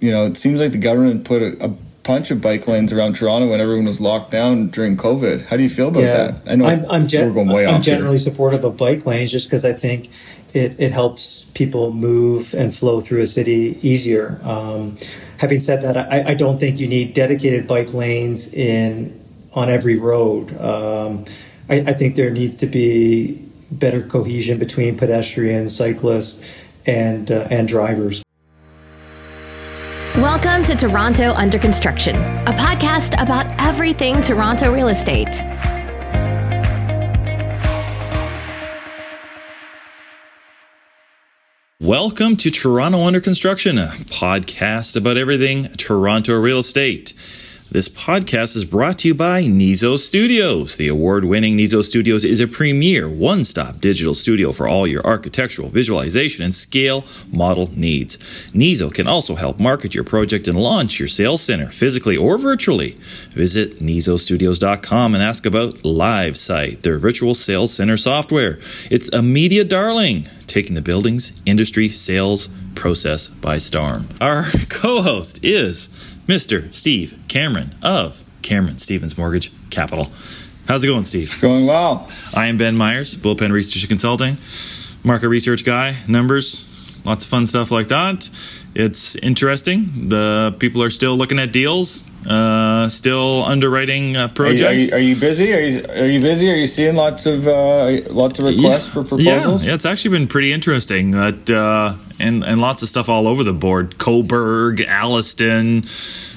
you know, it seems like the government put a, a bunch of bike lanes around Toronto when everyone was locked down during COVID. How do you feel about Yeah. that? I know I'm, I'm, gen- we're going way I'm off here. generally supportive of bike lanes just because I think it, it helps people move and flow through a city easier. Um, having said that, I, I don't think you need dedicated bike lanes in on every road. Um, I, I think there needs to be better cohesion between pedestrians, cyclists, and uh, and drivers. Welcome to Toronto Under Construction, a podcast about everything Toronto real estate. Welcome to Toronto Under Construction, a podcast about everything Toronto real estate. This podcast is brought to you by Neezo Studios. The award winning Neezo Studios is a premier one stop digital studio for all your architectural, visualization, and scale model needs. Neezo can also help market your project and launch your sales center physically or virtually. Visit NeezoStudios.com and ask about LiveSite, their virtual sales center software. It's a media darling taking the buildings industry sales process by storm. Our co host is Mr. Steve Cameron of Cameron Stephens Mortgage Capital. How's it going, Steve? It's going well. I am Ben Myers, Bullpen Research and Consulting, market research guy, numbers, lots of fun stuff like that. It's interesting. The people are still looking at deals, uh, still underwriting uh, Are you, are, projects. you, are you busy? Are you are you busy? Are you seeing lots of uh, lots of requests for proposals? Yeah, yeah, it's actually been pretty interesting. But uh, and and lots of stuff all over the board. Cobourg, Alliston,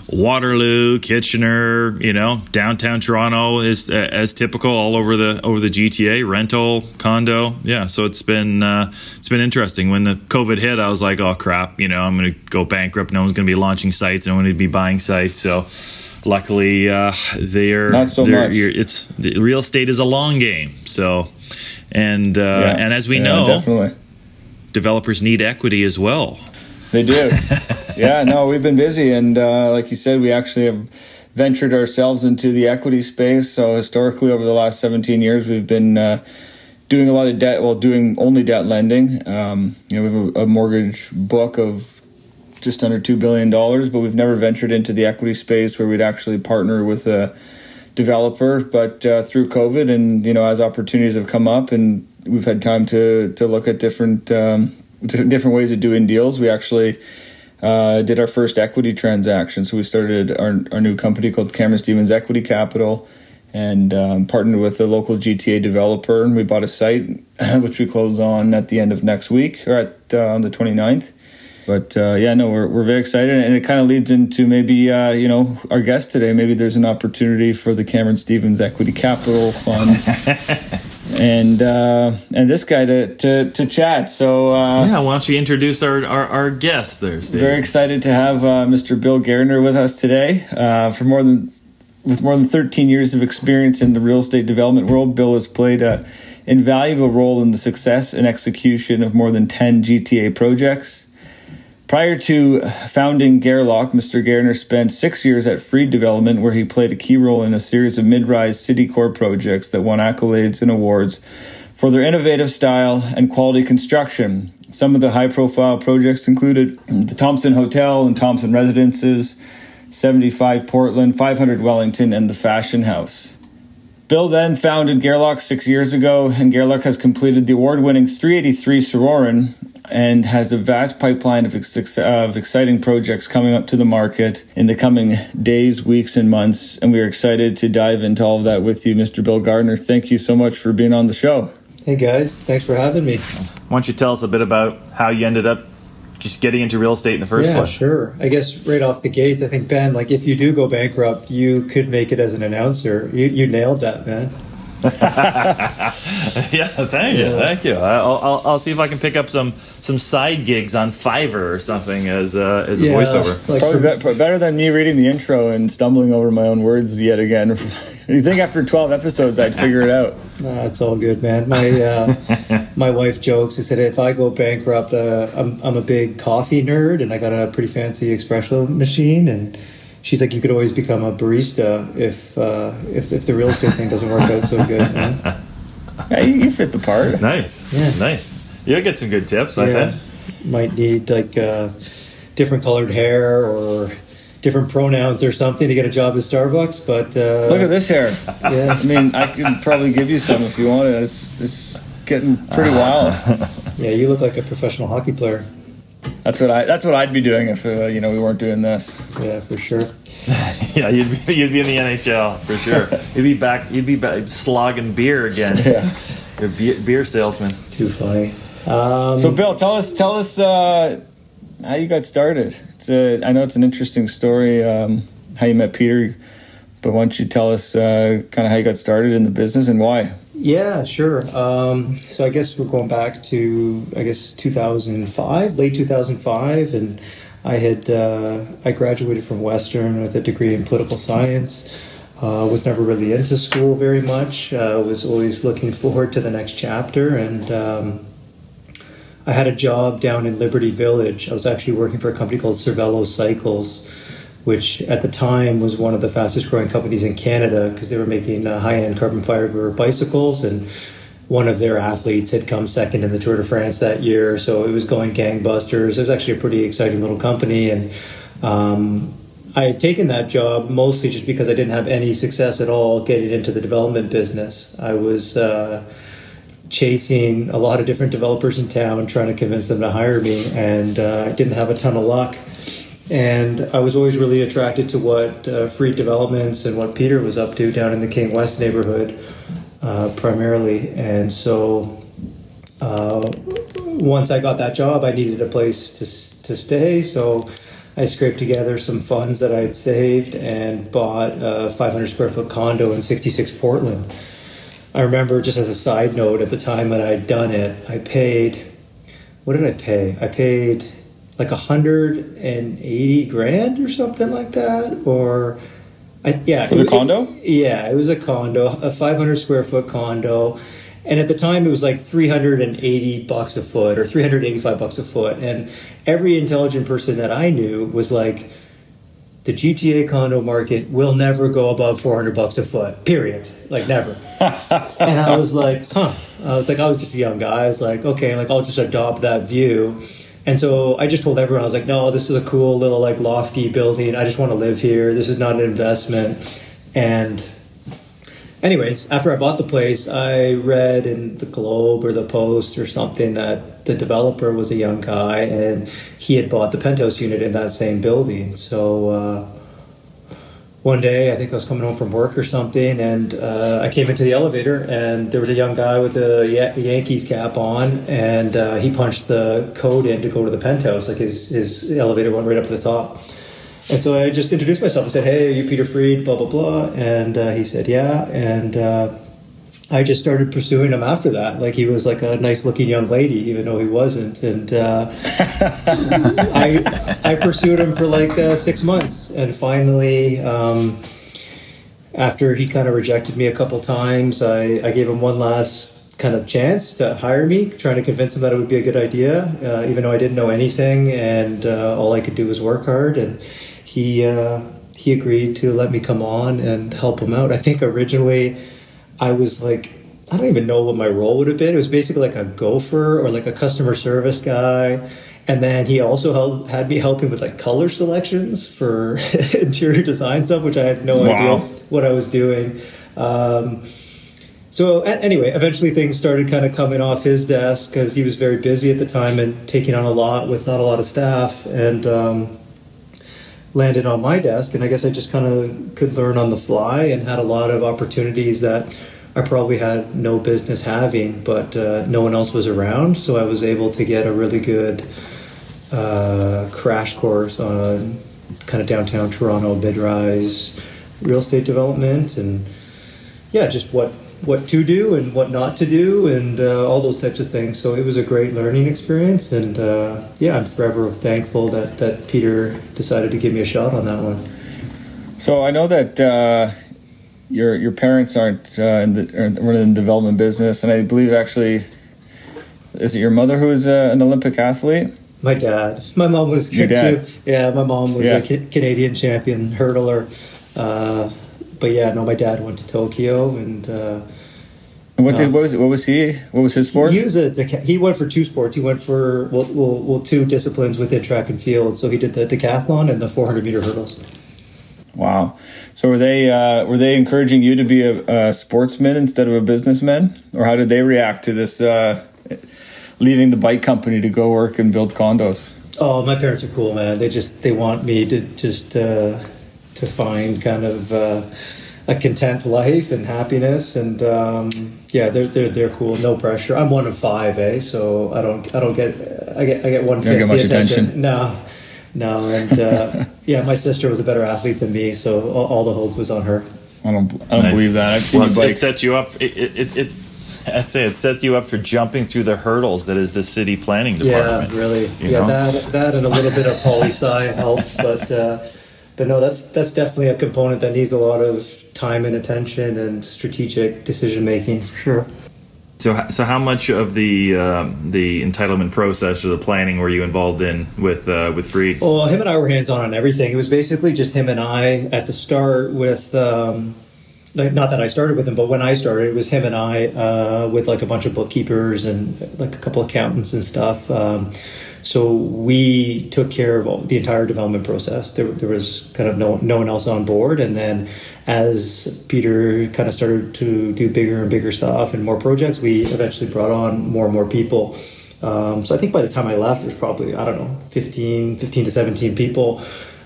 Waterloo, Kitchener. You know, downtown Toronto is uh, as typical all over the over the GTA. Rental, condo. Yeah, so it's been uh, it's been interesting. When the COVID hit, I was like, oh crap. You know, I'm going to go bankrupt. No one's going to be launching sites. No one to be buying sites. So. Luckily, uh, they're Not so they're- much. It's the real estate is a long game. So, and uh, Yeah. and as we Yeah, know, definitely developers need equity as well. they do. yeah, no, we've been busy, and uh, like you said, we actually have ventured ourselves into the equity space. So historically, over the last 17 years, we've been uh, doing a lot of debt. Well, doing only debt lending. Um, you know, we have a, a mortgage book of just under two billion dollars, but we've never ventured into the equity space where we'd actually partner with a developer. But uh, through COVID, and you know, as opportunities have come up, and we've had time to to look at different um, different ways of doing deals, we actually. Uh, did our first equity transaction. So we started our, our new company called Cameron Stephens Equity Capital and um, partnered with a local GTA developer. And we bought a site, which we close on at the end of next week or at uh, on the 29th. But uh, yeah, no, we're, we're very excited, and it kind of leads into maybe uh, you know our guest today. Maybe there's an opportunity for the Cameron Stephens Equity Capital Fund, and uh, and this guy to to, to chat. So uh, Yeah, why don't you introduce our our, our guest there, Steve? very excited to have uh, Mr. Bill Gardner with us today. Uh, for more than with more than 13 years of experience in the real estate development world, Bill has played a invaluable role in the success and execution of more than 10 GTA projects. Prior to founding Gairloch, Mr. Gardner spent six years at Freed Development, where he played a key role in a series of mid-rise city core projects that won accolades and awards for their innovative style and quality construction. Some of the high-profile projects included the Thompson Hotel and Thompson Residences, 75 Portland, 500 Wellington, and the Fashion House. Bill then founded Gairloch six years ago, and Gairloch has completed the award winning 383 Sorauren and has a vast pipeline of, ex- of exciting projects coming up to the market in the coming days, weeks, and months. And we are excited to dive into all of that with you, Mr. Bill Gardner. Thank you so much for being on the show. Hey guys, thanks for having me. Why don't you tell us a bit about how you ended up just getting into real estate in the first yeah, place? sure. I guess right off the gates, I think Ben, like if you do go bankrupt, you could make it as an announcer. You you nailed that, man. yeah, thank you, thank you. I'll, I'll, I'll see if I can pick up some some side gigs on Fiverr or something as uh, as a Yeah, voiceover. Like Probably for- be- better than me reading the intro and stumbling over my own words yet again. you think after 12 episodes I'd figure it out? Nah, it's all good, man. My uh, my wife jokes. She said if I go bankrupt, uh, I'm I'm a big coffee nerd, and I got a pretty fancy espresso machine. And she's like, you could always become a barista if uh, if if the real estate thing doesn't work out so good. man. Yeah, you, you fit the part. Nice, Yeah. nice. You'll get some good tips, I Yeah. think. Might need like uh, different colored hair or different pronouns or something to get a job at Starbucks. But uh, Look at this hair. Yeah. I mean, I could probably give you some if you wanted. It's it's getting pretty wild. Yeah, you look like a professional hockey player. That's what I. That's what I'd be doing if uh, you know we weren't doing this. Yeah, for sure. yeah, you'd be, you'd be in the NHL for sure. you'd be back. You'd be back slogging beer again. Yeah. You're a beer, beer salesman. Too funny. Um, So, Bill, tell us tell us uh, how you got started. It's a, I know it's an interesting story um, how you met Peter, but why don't you tell us uh, kind of how you got started in the business and why? Yeah, sure. Um, so I guess we're going back to I guess 2005, late 2005, and I had uh, I graduated from Western with a degree in political science. Uh, was never really into school very much. Uh, was always looking forward to the next chapter, and um, I had a job down in Liberty Village. I was actually working for a company called Cervelo Cycles, which at the time was one of the fastest growing companies in Canada because they were making uh, high end carbon fiber bicycles. And one of their athletes had come second in the Tour de France that year. So it was going gangbusters. It was actually a pretty exciting little company. And um, I had taken that job mostly just because I didn't have any success at all getting into the development business. I was. Uh, chasing a lot of different developers in town, trying to convince them to hire me, and uh, I didn't have a ton of luck. And I was always really attracted to what uh, Developments and what Peter was up to down in the King West neighborhood, uh, primarily. And so, uh, once I got that job, I needed a place to to stay. So. I scraped together some funds that I had saved and bought a 500 square foot condo in 66 Portland. I remember just as a side note at the time that I'd done it, I paid what did I pay? I paid like a hundred and eighty grand or something like that, or I, yeah, For the it- condo? it- yeah, it was a condo, a five hundred square foot condo, and at the time it was like three hundred and eighty bucks a foot or three hundred eighty five bucks a foot, and every intelligent person that I knew was like. The GTA condo market will never go above 400 bucks a foot, period. Like, never and I was like, huh. I was like, I was just a young guy. I was like, okay, like I'll just adopt that view. And so I just told everyone, I was like, no, this is a cool little like lofty building. I just want to live here. This is not an investment. And anyways, after I bought the place, I read in the Globe or the Post or something that the developer was a young guy and he had bought the penthouse unit in that same building. So uh, one day, I think I was coming home from work or something, and uh, I came into the elevator, and there was a young guy with a Yankees cap on, and uh, he punched the code in to go to the penthouse. Like his, his elevator went right up to the top. And so I just introduced myself. I said, "Hey, are you Peter Freed?" Blah blah blah. And uh, he said, "Yeah." And uh, I just started pursuing him after that. Like he was like a nice looking young lady, even though he wasn't. And uh, I I pursued him for like uh, six months, and finally. Um, after he kind of rejected me a couple times, I, I gave him one last kind of chance to hire me, trying to convince him that it would be a good idea, uh, even though I didn't know anything and uh, all I could do was work hard. And he uh, he agreed to let me come on and help him out. I think originally I was like, I don't even know what my role would have been. It was basically like a gopher or like a customer service guy. And then he also helped, had me helping with like color selections for interior design stuff, which I had no Wow. idea what I was doing. Um, so anyway, eventually things started kind of coming off his desk because he was very busy at the time and taking on a lot with not a lot of staff, and um, landed on my desk. And I guess I just kind of could learn on the fly and had a lot of opportunities that I probably had no business having, but uh, no one else was around, so I was able to get a really good uh, crash course on kind of downtown Toronto mid-rise real estate development and yeah, just what what to do and what not to do and uh, all those types of things. So it was a great learning experience, and uh, yeah, I'm forever thankful that that Peter decided to give me a shot on that one. So I know that uh, your your parents aren't uh, in the are the development business, and I believe actually, is it your mother who is uh, an Olympic athlete? My dad, my mom was good dad. too. Yeah, my mom was Yeah. a ca- Canadian champion hurdler. Uh, but yeah, no, my dad went to Tokyo, and uh, what did what was what was he? What was his sport? He was a he went for two sports. He went for well, well, well two disciplines within track and field. So he did the decathlon and the 400 meter hurdles. Wow. So were they uh, were they encouraging you to be a, a, sportsman instead of a businessman, or how did they react to this uh, leaving the bike company to go work and build condos? Oh, my parents are cool, man. They just they want me to just uh, to find kind of uh, a content life and happiness, and um, yeah, they're they're they're cool. No pressure. I'm one of five, eh? So I don't I don't get I get I get one fifth the attention. attention. No. No, and uh, yeah, my sister was a better athlete than me, so all, all the hope was on her. I don't, I don't nice. believe that. I've seen well, you It sets you up. It, it, it, I say it sets you up for jumping through the hurdles that is the city planning department. Yeah, really. yeah, know? that that and a little bit of poli sci helped, but uh, but no, that's that's definitely a component that needs a lot of time and attention and strategic decision making for sure. So, so how much of the um, the entitlement process or the planning were you involved in with uh, with Freed? Well, him and I were hands on on everything. It was basically just him and I at the start with. Um, like, not that I started with him, but when I started, it was him and I uh, with like a bunch of bookkeepers and like a couple accountants and stuff. Um, so we took care of all, the entire development process. There, there was kind of no, no one else on board. And then as Peter kind of started to do bigger and bigger stuff and more projects, we eventually brought on more and more people. Um, so I think by the time I left, there's probably, I don't know, 15, 15 to 17 people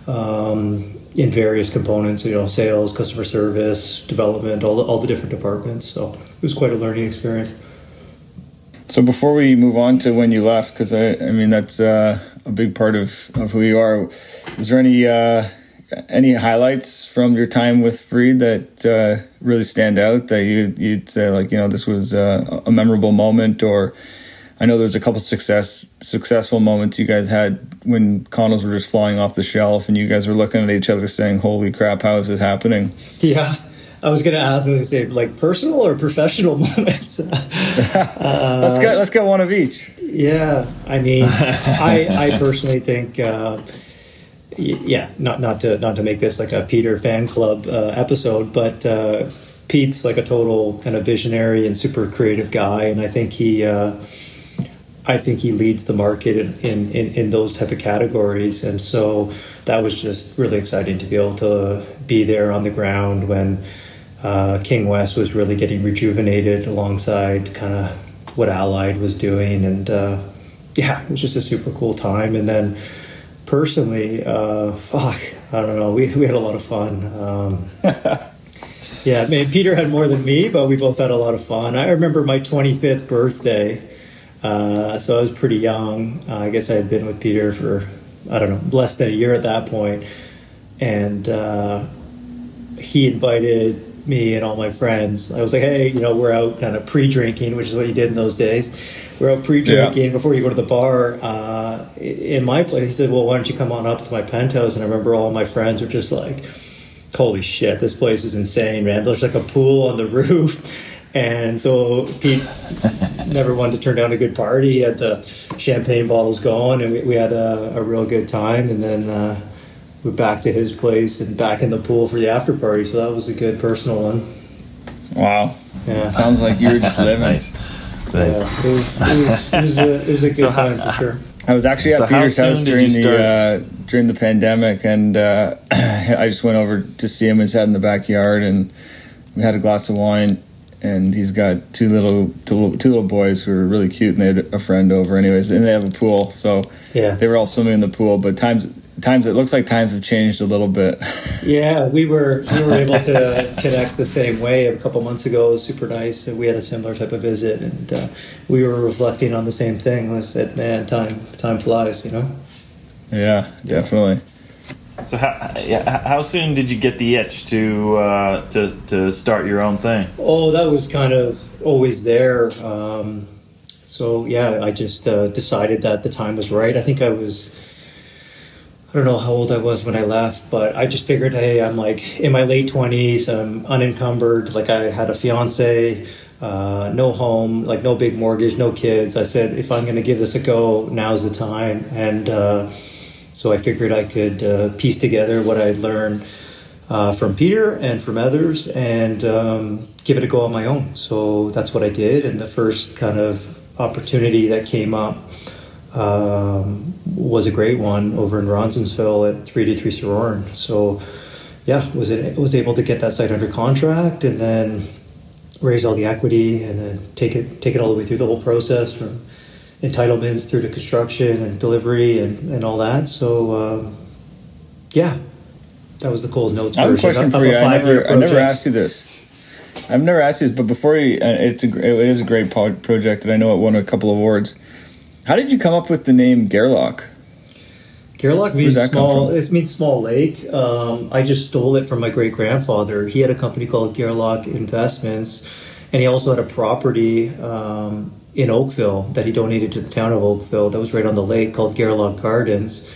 um, in various components, you know, sales, customer service, development, all the, all the different departments. So it was quite a learning experience. So before we move on to when you left, because I, I mean that's uh, a big part of, of who you are. Is there any uh, any highlights from your time with Freed that uh, really stand out that you you'd say like you know this was uh, a memorable moment or I know there's a couple success successful moments you guys had when condos were just flying off the shelf and you guys were looking at each other saying holy crap how is this happening yeah I was going to ask, I was going to say, like personal or professional moments. uh, let's get let's get one of each. Yeah, I mean, I I personally think, uh, yeah, not not to not to make this like a Peter fan club uh, episode, but uh, Pete's like a total kind of visionary and super creative guy, and I think he. Uh, I think he leads the market in, in, in, in, those type of categories. And so that was just really exciting to be able to be there on the ground when uh, King West was really getting rejuvenated alongside kind of what Allied was doing, and uh, yeah, it was just a super cool time. And then personally, uh, fuck, I don't know, we we had a lot of fun. Um, yeah, I mean, Peter had more than me, but we both had a lot of fun. I remember my 25th birthday, uh, so I was pretty young. Uh, I guess I had been with Peter for I don't know less than a year at that point, and uh, he invited me and all my friends. I was like, hey, you know, we're out kind of pre-drinking, which is what you did in those days. We're out pre-drinking yeah. before you go to the bar. Uh, in my place, he said, well, why don't you come on up to my penthouse? And I remember all my friends were just like, holy shit, this place is insane, man. There's like a pool on the roof. And so Pete never wanted to turn down a good party. He had the champagne bottles going, and we, we had a, a, real good time. And then uh, we're back to his place and back in the pool for the after party. So that was a good personal one. Wow. Yeah. Sounds like you were just living. nice. Nice. Yeah, it, was, it, was, it, was a, it was a good so time how, for sure. I was actually at so Peter's house during the uh, during the pandemic, and uh, I just went over to see him. He sat in the backyard, and we had a glass of wine. And he's got two little two little, two little boys who are really cute, and they had a friend over, anyways, and they have a pool, so yeah, they were all swimming in the pool. But times times it looks like times have changed a little bit. yeah, we were we were able to connect the same way a couple months ago. It was super nice. We had a similar type of visit, and uh, we were reflecting on the same thing. I said, "Man, time time flies," you know. Yeah, definitely. So how, yeah, how soon did you get the itch to uh, to to start your own thing? Oh, that was kind of always there. Um, so yeah, I just uh, decided that the time was right. I think I was I don't know how old I was when I left, but I just figured, hey, I'm like in my late 20s, I'm unencumbered. Like I had a fiance, uh, no home, like no big mortgage, no kids. I said, if I'm going to give this a go, now's the time. And uh, so I figured I could uh, piece together what I'd learned uh, from Peter and from others and um, give it a go on my own. So that's what I did. And the first kind of opportunity that came up um, was a great one over in Roncesvalles at 383 Sorauren. So yeah, was it was able to get that site under contract and then raise all the equity and then take it take it all the way through the whole process from entitlements through to construction and delivery and, and all that. So um, yeah, that was the Coles Notes. I have a question for you. I never, I never asked you this. I've never asked you this, but before you, it's a, it is a great project, and I know it won a couple of awards. How did you come up with the name Gairloch? Gairloch means small. It means small lake. Um, I just stole it from my great grandfather. He had a company called Gairloch Investments, and he also had a property um, in Oakville that he donated to the town of Oakville. That was right on the lake called Gairloch Gardens,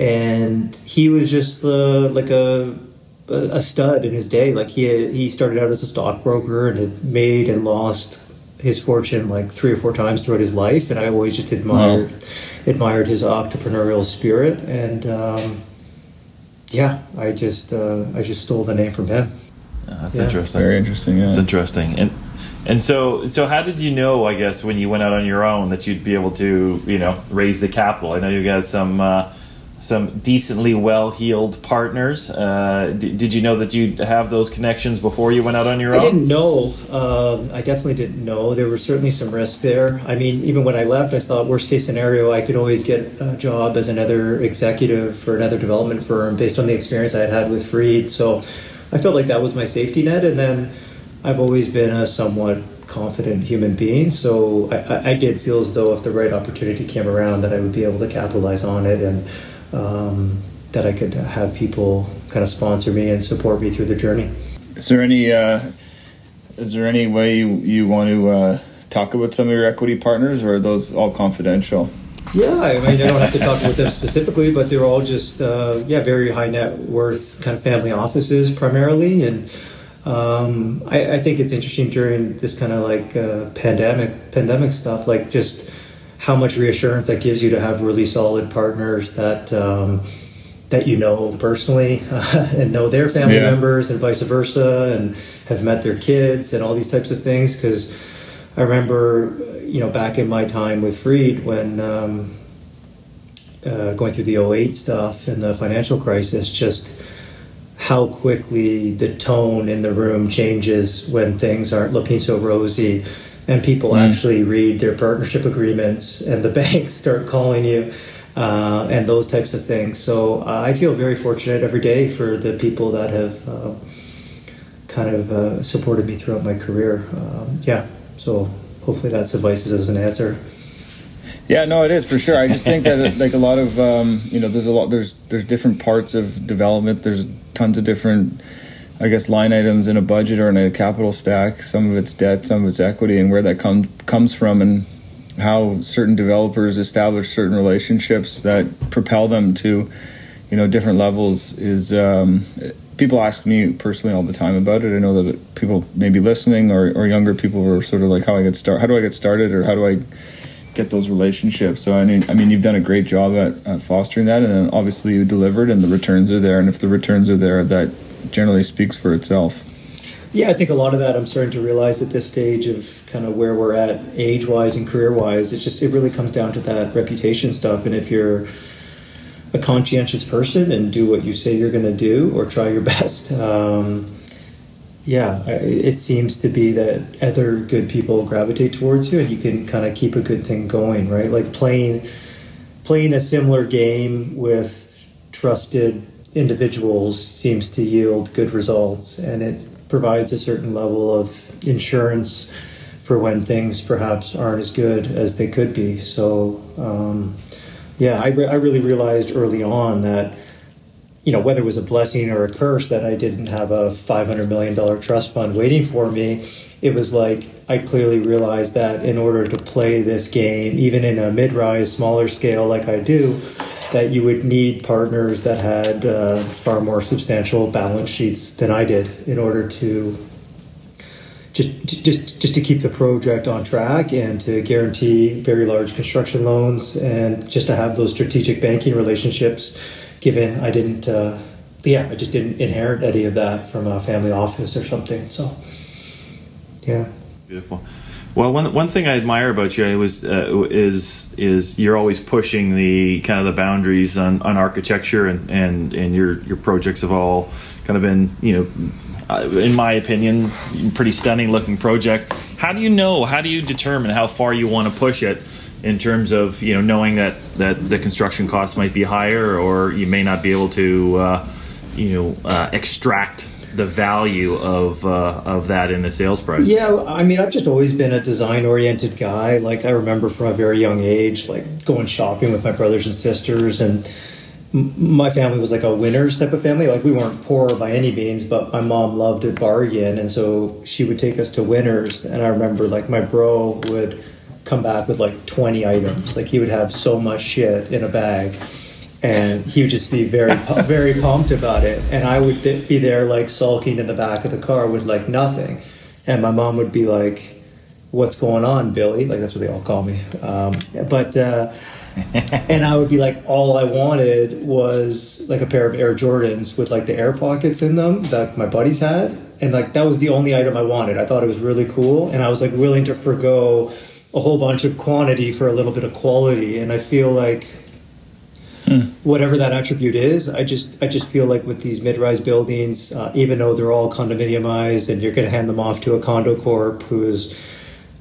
and he was just uh, like a a stud in his day. Like he he started out as a stockbroker and had made and lost his fortune like three or four times throughout his life, and I always just admired wow. admired his entrepreneurial spirit. And um, yeah, I just uh, I just stole the name from him. that's yeah. interesting. Very interesting. Yeah, that's interesting. And and so so how did you know? I guess when you went out on your own that you'd be able to you know raise the capital. I know you got some. Uh, some decently well-heeled partners. Uh, d- did you know that you'd have those connections before you went out on your own? I didn't know. Um, I definitely didn't know. There was certainly some risk there. I mean, even when I left, I thought worst case scenario, I could always get a job as another executive for another development firm based on the experience I had had with Freed. So I felt like that was my safety net. And then I've always been a somewhat confident human being. So I, I did feel as though if the right opportunity came around, that I would be able to capitalize on it and um, that I could have people kind of sponsor me and support me through the journey. Is there any uh, is there any way you, you want to uh, talk about some of your equity partners, or are those all confidential? Yeah, I mean, I don't have to talk with them specifically, but they're all just uh, yeah, very high net worth kind of family offices primarily, and um, I, I, think it's interesting during this kind of like uh, pandemic pandemic stuff, like just how much reassurance that gives you to have really solid partners that um, that you know personally uh, and know their family yeah. members and vice versa and have met their kids and all these types of things because I remember you know back in my time with Freed when um, uh, going through the 08 stuff and the financial crisis just how quickly the tone in the room changes when things aren't looking so rosy and people mm. actually read their partnership agreements and the banks start calling you uh, and those types of things so uh, i feel very fortunate every day for the people that have uh, kind of uh, supported me throughout my career um, yeah so hopefully that suffices as an answer yeah, no, it is for sure. I just think that like a lot of um, you know, there's a lot there's there's different parts of development. There's tons of different I guess line items in a budget or in a capital stack. Some of it's debt, some of it's equity, and where that comes comes from, and how certain developers establish certain relationships that propel them to, you know, different levels. Is um, people ask me personally all the time about it. I know that people maybe listening or, or younger people were sort of like, how I get start, how do I get started, or how do I get those relationships. So I mean, I mean, you've done a great job at, at fostering that, and then obviously you delivered, and the returns are there. And if the returns are there, that generally speaks for itself. Yeah, I think a lot of that I'm starting to realize at this stage of kind of where we're at age wise and career wise. It just it really comes down to that reputation stuff. And if you're a conscientious person and do what you say you're going to do or try your best, um, yeah, it seems to be that other good people gravitate towards you, and you can kind of keep a good thing going, right? Like playing playing a similar game with trusted individuals seems to yield good results and it provides a certain level of insurance for when things perhaps aren't as good as they could be. So, um, yeah, I, re- I really realized early on that, you know, whether it was a blessing or a curse that I didn't have a $500 million trust fund waiting for me, it was like I clearly realized that in order to play this game, even in a mid rise, smaller scale like I do, that you would need partners that had uh, far more substantial balance sheets than I did in order to just just just to keep the project on track and to guarantee very large construction loans and just to have those strategic banking relationships. Given I didn't uh, yeah, I just didn't inherit any of that from a family office or something. So, yeah. Beautiful. Well, one one thing I admire about you was uh, is is you're always pushing the kind of the boundaries on, on architecture and, and, and your your projects have all kind of been you know uh, in my opinion pretty stunning looking project. How do you know? How do you determine how far you want to push it in terms of you know knowing that that the construction costs might be higher or you may not be able to uh, you know uh, extract the value of uh, of that in the sales price. Yeah, I mean, I've just always been a design oriented guy. Like I remember from a very young age, like going shopping with my brothers and sisters, and my family was like a winners type of family. Like we weren't poor by any means, but my mom loved a bargain, and so she would take us to winners. And I remember like my bro would come back with like twenty items. Like he would have so much shit in a bag and he would just be very very pumped about it. And i would be there like sulking in the back of the car with like nothing. And my mom would be like what's going on billy? Like that's what they all call me. Um, but uh, and i would be like all i wanted was like a pair of air jordans with like the air pockets in them that my buddies had. And like that was the only item i wanted. I thought it was really cool. And i was like willing to forego a whole bunch of quantity for a little bit of quality. And i feel like Hmm. Whatever that attribute is, I just I just feel like with these mid-rise buildings, uh, even though they're all condominiumized, and you're going to hand them off to a condo corp who is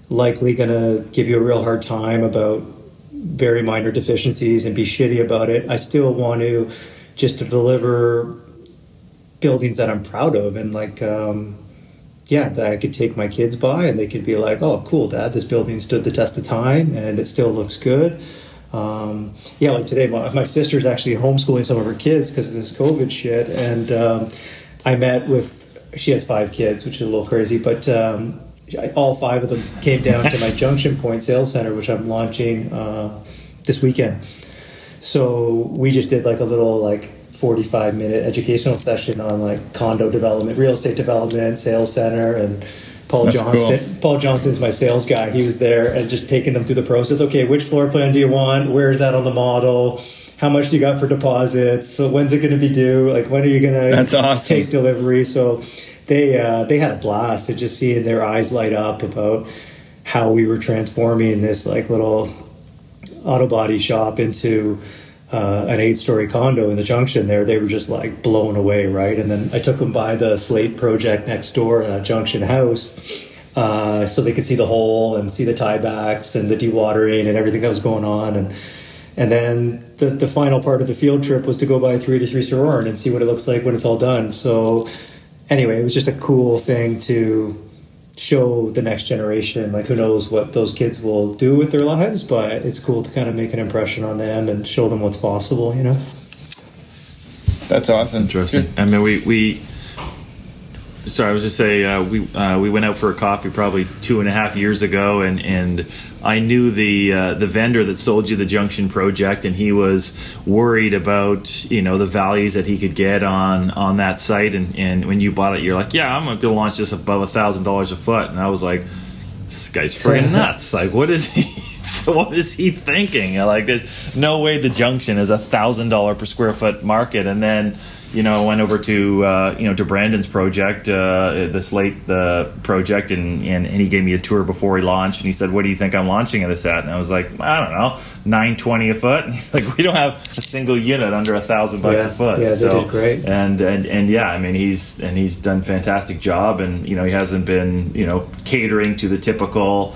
likely going to give you a real hard time about very minor deficiencies and be shitty about it, I still want to just to deliver buildings that I'm proud of and like um, yeah that I could take my kids by and they could be like, oh cool, dad, this building stood the test of time and it still looks good. Um, yeah, like today, my, my, sister's actually homeschooling some of her kids because of this COVID shit. And um, I met with, she has five kids, which is a little crazy, but um, I, all five of them came down to my Junction Point Sales Center, which I'm launching uh, this weekend. So we just did like a little like 45 minute educational session on like condo development, real estate development, sales center, and Paul That's Johnston. Cool. Paul Johnston's my sales guy. He was there and just taking them through the process. Okay, which floor plan do you want? Where is that on the model? How much do you got for deposits? So when's it going to be due? Like when are you going to awesome. take delivery? So they uh, they had a blast. At just seeing their eyes light up about how we were transforming this like little auto body shop into uh, an eight story condo in the junction there, they were just like blown away, right? And then I took them by the Slate project next door, uh, Junction House, uh, so they could see the hole and see the tiebacks and the dewatering and everything that was going on. And and then the, the final part of the field trip was to go by 383 Sorauren and see what it looks like when it's all done. So anyway, it was just a cool thing to show the next generation. Like who knows what those kids will do with their lives but it's cool to kind of make an impression on them and show them what's possible you know? That's awesome. Interesting. I mean we we sorry i was just say uh, we uh, we went out for a coffee probably two and a half years ago and and I knew the uh, the vendor that sold you the Junction project, and he was worried about you know the values that he could get on on that site. And, and when you bought it, you're like, yeah, I'm going to launch this above a thousand dollars a foot. And I was like, this guy's freaking nuts. Like, what is he? what is he thinking? Like, there's no way the Junction is a thousand dollar per square foot market, and then you know, went over to uh, you know to Brandon's project, uh, the Slate the project, and, and, and he gave me a tour before he launched, and he said, "What do you think I'm launching at this at?" And I was like, "I don't know, nine twenty a foot." And he's like, "We don't have a single unit under a thousand bucks a foot." Yeah, they so, did great. And and and yeah, I mean, he's and he's done fantastic job, and you know, he hasn't been you know catering to the typical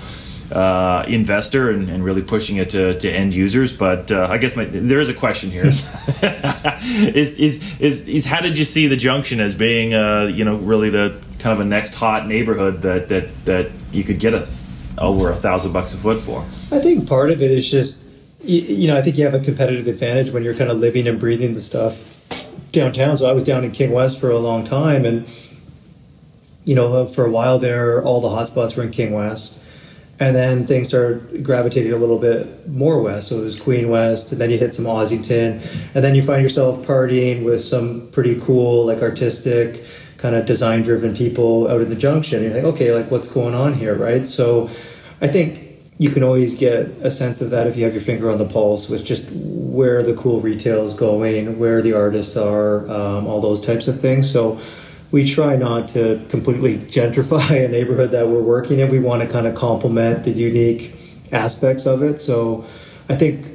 uh, investor and, and, really pushing it to, to end users. But uh, I guess my, there is a question here: is, is, is is is how did you see the junction as being uh, you know really the kind of a next hot neighborhood that that that you could get a over a thousand bucks a foot for? I think part of it is just you know I think you have a competitive advantage when you're kind of living and breathing the stuff downtown. So I was down in King West for a long time and. You know, for a while there, all the hotspots were in King West and then things started gravitating a little bit more west. So it was Queen West, and then you hit some Ossington, and then you find yourself partying with some pretty cool, like artistic, kind of design driven people out in the junction. You're like, okay, like what's going on here, right? So I think you can always get a sense of that if you have your finger on the pulse with just where the cool retail is going, where the artists are, um, all those types of things. So we try not to completely gentrify a neighborhood that we're working in. We want to kind of complement the unique aspects of it. So I think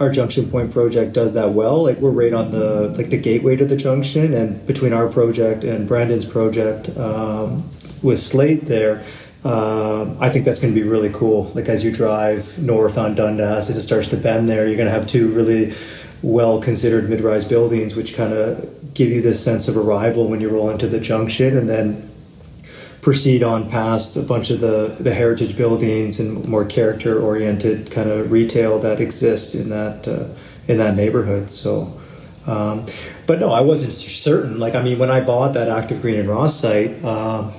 our Junction Point project does that well. Like we're right on the like the gateway to the junction, and between our project and Brandon's project um, with Slate there uh, I think that's going to be really cool. Like as you drive north on Dundas and it starts to bend there, you're going to have two really well considered mid rise buildings, which kind of give you this sense of arrival when you roll into the junction and then proceed on past a bunch of the, the heritage buildings and more character oriented kind of retail that exists in that uh, in that neighborhood. So, um, but no, I wasn't certain. Like, I mean, when I bought that Active Green and Ross site, um,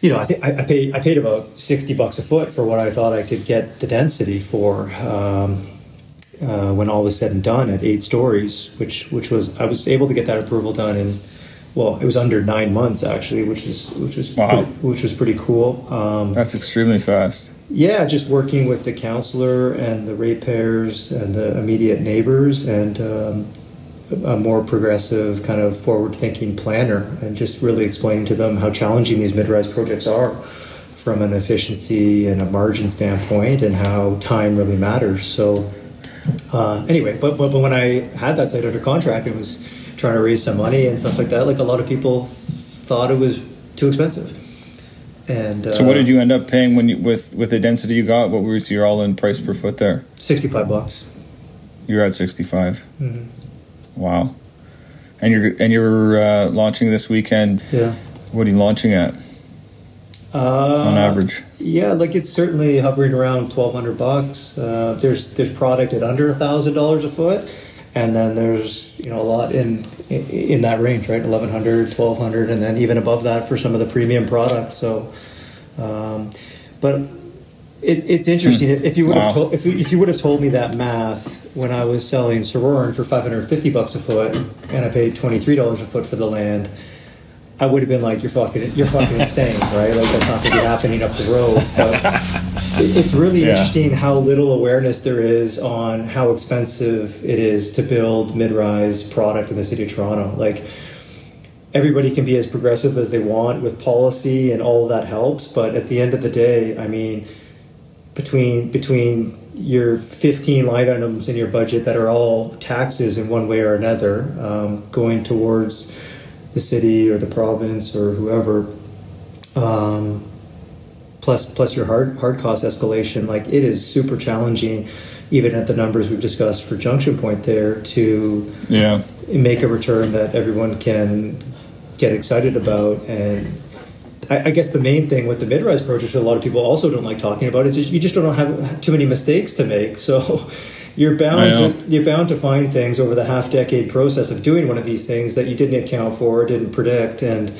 you know, I think I, paid I paid about sixty bucks a foot for what I thought I could get the density for um, uh, when all was said and done at eight stories, which which was I was able to get that approval done in well, it was under nine months actually, which is which was wow. pretty, which was pretty cool. Um, That's extremely fast. Yeah, just working with the councillor and the ratepayers and the immediate neighbors and um, a more progressive, kind of forward thinking planner and just really explaining to them how challenging these mid rise projects are from an efficiency and a margin standpoint and how time really matters. So, uh, anyway, but, but, but when I had that site under contract and was trying to raise some money and stuff like that, like a lot of people thought it was too expensive. And uh, so, what did you end up paying when you with with the density you got? What was your all in price per foot there? Sixty five bucks. You're at sixty five. mm mm-hmm. Wow. And you're and you're uh, launching this weekend. Yeah. What are you launching at? Uh, on average. Yeah, like it's certainly hovering around twelve hundred bucks. Uh, there's there's product at under a thousand dollars a foot, and then there's you know a lot in in that range, right? 1100 1200 and then even above that for some of the premium product. So, um, but it, it's interesting. Hmm. If you would have told if if you would have told me that math when I was selling Sorauren for 550 bucks a foot and I paid $23 a foot for the land, I would have been like, "You're fucking, you're fucking insane, right? Like that's not going to be happening up the road." But it's really yeah. interesting how little awareness there is on how expensive it is to build mid-rise product in the city of Toronto. Like everybody can be as progressive as they want with policy, and all of that helps. But at the end of the day, I mean, between between your 15 line items in your budget that are all taxes in one way or another um, going towards the city or the province or whoever um, plus plus your hard hard cost escalation like it is super challenging even at the numbers we've discussed for junction point there to yeah make a return that everyone can get excited about and I, I guess the main thing with the mid-rise projects that a lot of people also don't like talking about is just, you just don't have too many mistakes to make. So you're bound to you're bound to find things over the half decade process of doing one of these things that you didn't account for, didn't predict, and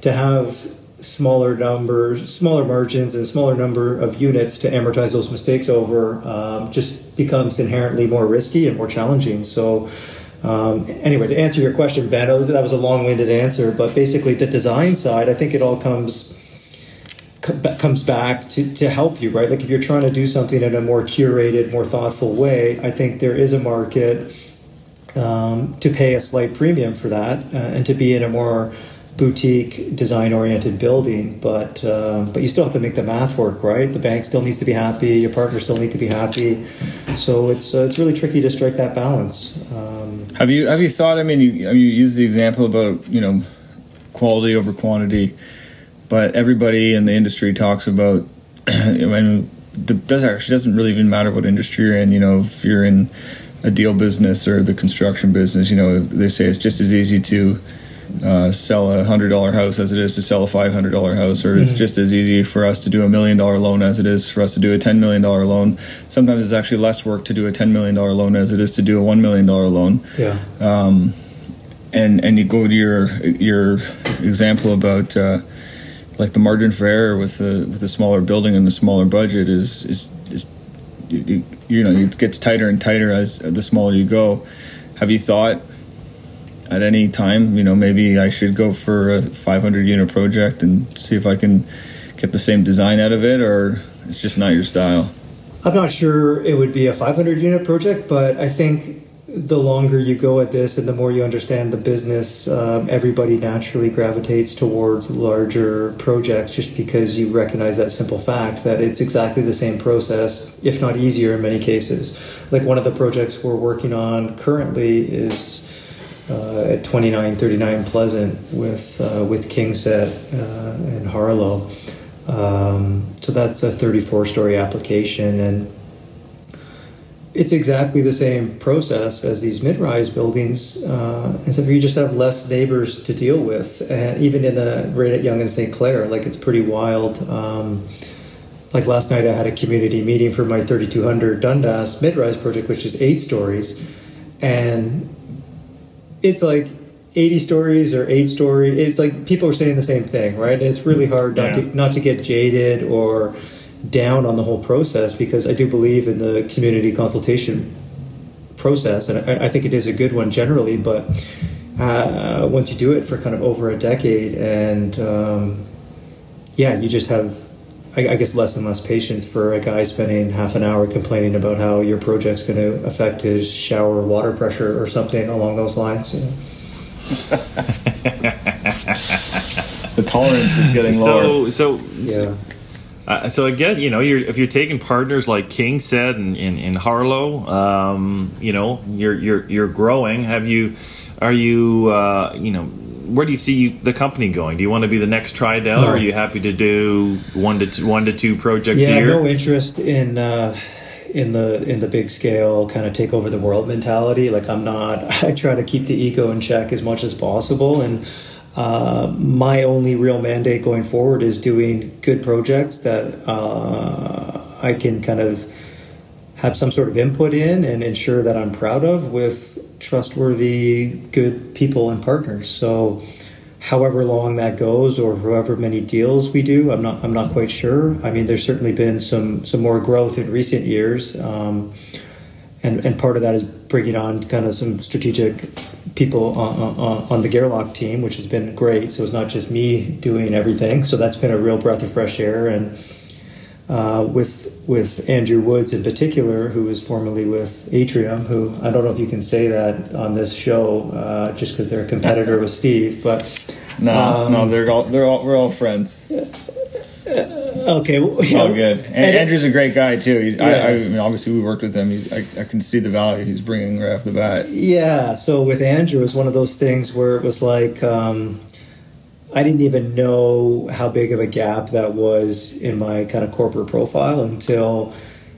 to have smaller numbers, smaller margins, and smaller number of units to amortize those mistakes over um, just becomes inherently more risky and more challenging. So um, anyway, to answer your question, Ben, that was a long-winded answer, but basically the design side, I think it all comes comes back to, to help you, right? Like if you're trying to do something in a more curated, more thoughtful way, I think there is a market um, to pay a slight premium for that uh, and to be in a more boutique design oriented building but uh, but you still have to make the math work right? The bank still needs to be happy your partner still need to be happy. So it's uh, it's really tricky to strike that balance um, have you have you thought i mean you, you use the example about you know quality over quantity but everybody in the industry talks about I mean, it does actually doesn't really even matter what industry you're in you know if you're in a deal business or the construction business you know they say it's just as easy to uh, sell a hundred dollar house as it is to sell a five hundred dollar house, or mm-hmm. it's just as easy for us to do a million dollar loan as it is for us to do a ten million dollar loan. Sometimes it's actually less work to do a ten million dollar loan as it is to do a one million dollar loan. Yeah. Um, and and you go to your your example about uh, like the margin for error with the with a smaller building and a smaller budget is is, is you, you know it gets tighter and tighter as the smaller you go. Have you thought at any time, you know, maybe I should go for a 500 unit project and see if I can get the same design out of it, or it's just not your style. I'm not sure it would be a 500 unit project, but I think the longer you go at this and the more you understand the business, um, everybody naturally gravitates towards larger projects just because you recognize that simple fact that it's exactly the same process, if not easier in many cases. Like one of the projects we're working on currently is uh, at 2939 Pleasant with uh, with KingSett uh, and Harlow. Um, so that's a 34 story application and it's exactly the same process as these mid-rise buildings, uh, except for you just have less neighbors to deal with. And even in the right at Yonge and St. Clair, like it's pretty wild. Um, like last night, I had a community meeting for my 3200 Dundas mid-rise project, which is eight stories, and it's like 80 stories or eight story. It's like people are saying the same thing, right? It's really hard not yeah. to not to get jaded or down on the whole process because I do believe in the community consultation process, and I, I think it is a good one generally. But uh, once you do it for kind of over a decade, and um, yeah, you just have, I, I, guess, less and less patience for a guy spending half an hour complaining about how your project's going to affect his shower water pressure or something along those lines. You know? the tolerance is getting lower. So, so yeah. Uh, so I get you know you're if you're taking partners like KingSett and in Harlow, um, you know you're you're you're growing. Have you are you uh, you know where do you see you, the company going? Do you want to be the next Tridel, or are you happy to do one to two, one to two projects yeah, a year? no interest in. Uh, in the in the big scale kind of take over the world mentality like i'm not i try to keep the ego in check as much as possible and uh, my only real mandate going forward is doing good projects that uh, I can kind of have some sort of input in and ensure that I'm proud of with trustworthy, good people and partners. So, however long that goes, or however many deals we do, I'm not I'm not quite sure. I mean, there's certainly been some some more growth in recent years. Um, and, and part of that is bringing on kind of some strategic people on, on, on, the Gairloch team, which has been great. So it's not just me doing everything. So that's been a real breath of fresh air. And uh, with with Andrew Woods in particular, who was formerly with Atrium, who I don't know if you can say that on this show, uh, just because they're a competitor with Steve, but no, um, no, they're all they're all we're all friends. Okay, well, yeah. all good. And, and Andrew's a great guy too. He's, yeah. I, I, mean, obviously we worked with him. He's, I, I can see the value he's bringing right off the bat. Yeah. So with Andrew, it was one of those things where it was like um, I didn't even know how big of a gap that was in my kind of corporate profile until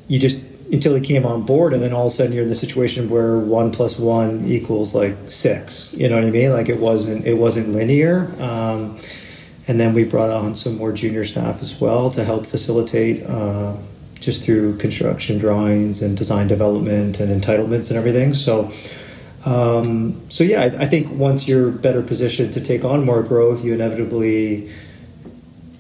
you just until he came on board, and then all of a sudden you're in the situation where one plus one equals like six. You know what I mean? Like it wasn't it wasn't linear. Um, and then we brought on some more junior staff as well to help facilitate uh, just through construction drawings and design development and entitlements and everything. So, um, so yeah, I, I, think once you're better positioned to take on more growth, you inevitably,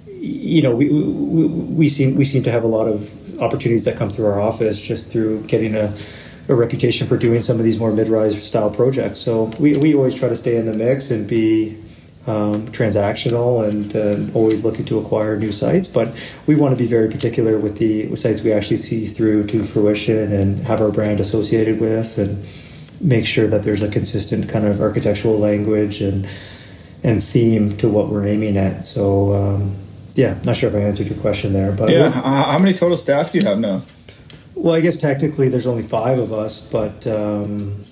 you know, we, we, we seem we seem to have a lot of opportunities that come through our office just through getting a, a reputation for doing some of these more mid-rise style projects. So we, we always try to stay in the mix and be um, transactional and uh, always looking to acquire new sites. But we want to be very particular with the sites we actually see through to fruition and have our brand associated with, and make sure that there's a consistent kind of architectural language and and theme to what we're aiming at. So. Um, yeah, not sure if I answered your question there, but yeah. How many total staff do you have now? Well, I guess technically there's only five of us, but um,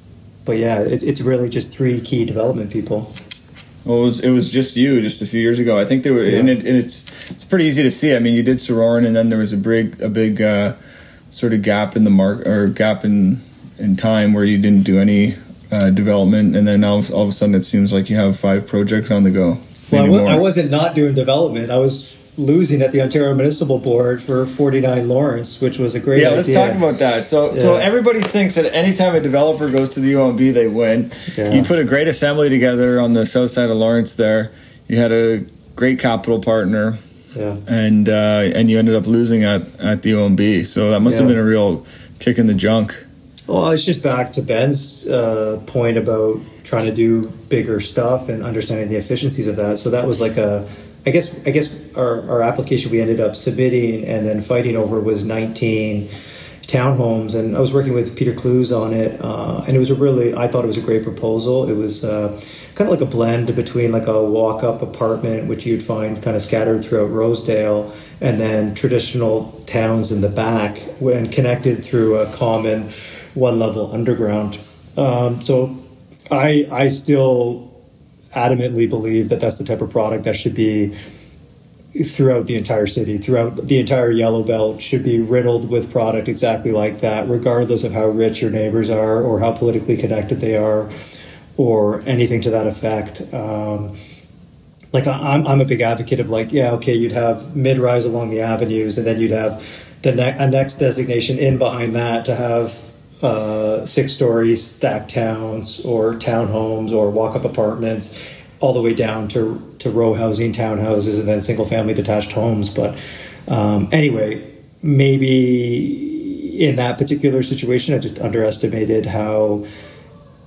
but yeah, it, it's really just three key development people. Well, it was it was just you just a few years ago. I think there were, yeah. and, it, and, it's it's pretty easy to see. I mean, you did Sorauren, and then there was a big a big uh, sort of gap in the mark or gap in in time where you didn't do any uh, development, and then all, all of a sudden it seems like you have five projects on the go. Well, I w- I wasn't not doing development. I was losing at the Ontario Municipal Board for 49 Lawrence, which was a great yeah, idea. let's talk about that. So, yeah. so everybody thinks that anytime a developer goes to the UOMB, they win. Yeah. You put a great assembly together on the south side of Lawrence there. You had a great capital partner. Yeah. And uh, and you ended up losing at, at the OMB. So that must have been a real kick in the junk. Well, it's just back to Ben's uh, point about trying to do bigger stuff and understanding the efficiencies of that. So that was like a I guess I guess our, our application we ended up submitting and then fighting over was 19 townhomes, and I was working with Peter Clewes on it, uh, and it was a really I thought it was a great proposal. It was uh, kind of like a blend between like a walk up apartment, which you'd find kind of scattered throughout Rosedale, and then traditional towns in the back, when connected through a common one level underground. Um, so I I still adamantly believe that that's the type of product that should be throughout the entire city, throughout the entire yellow belt, should be riddled with product exactly like that, regardless of how rich your neighbors are or how politically connected they are or anything to that effect. Um, like I'm, I'm a big advocate of like, yeah, okay, you'd have mid rise along the avenues, and then you'd have the ne- next designation in behind that to have uh, six story stacked towns or townhomes or walk up apartments all the way down to to row housing, townhouses, and then single family detached homes. But um, anyway, maybe in that particular situation, I just underestimated how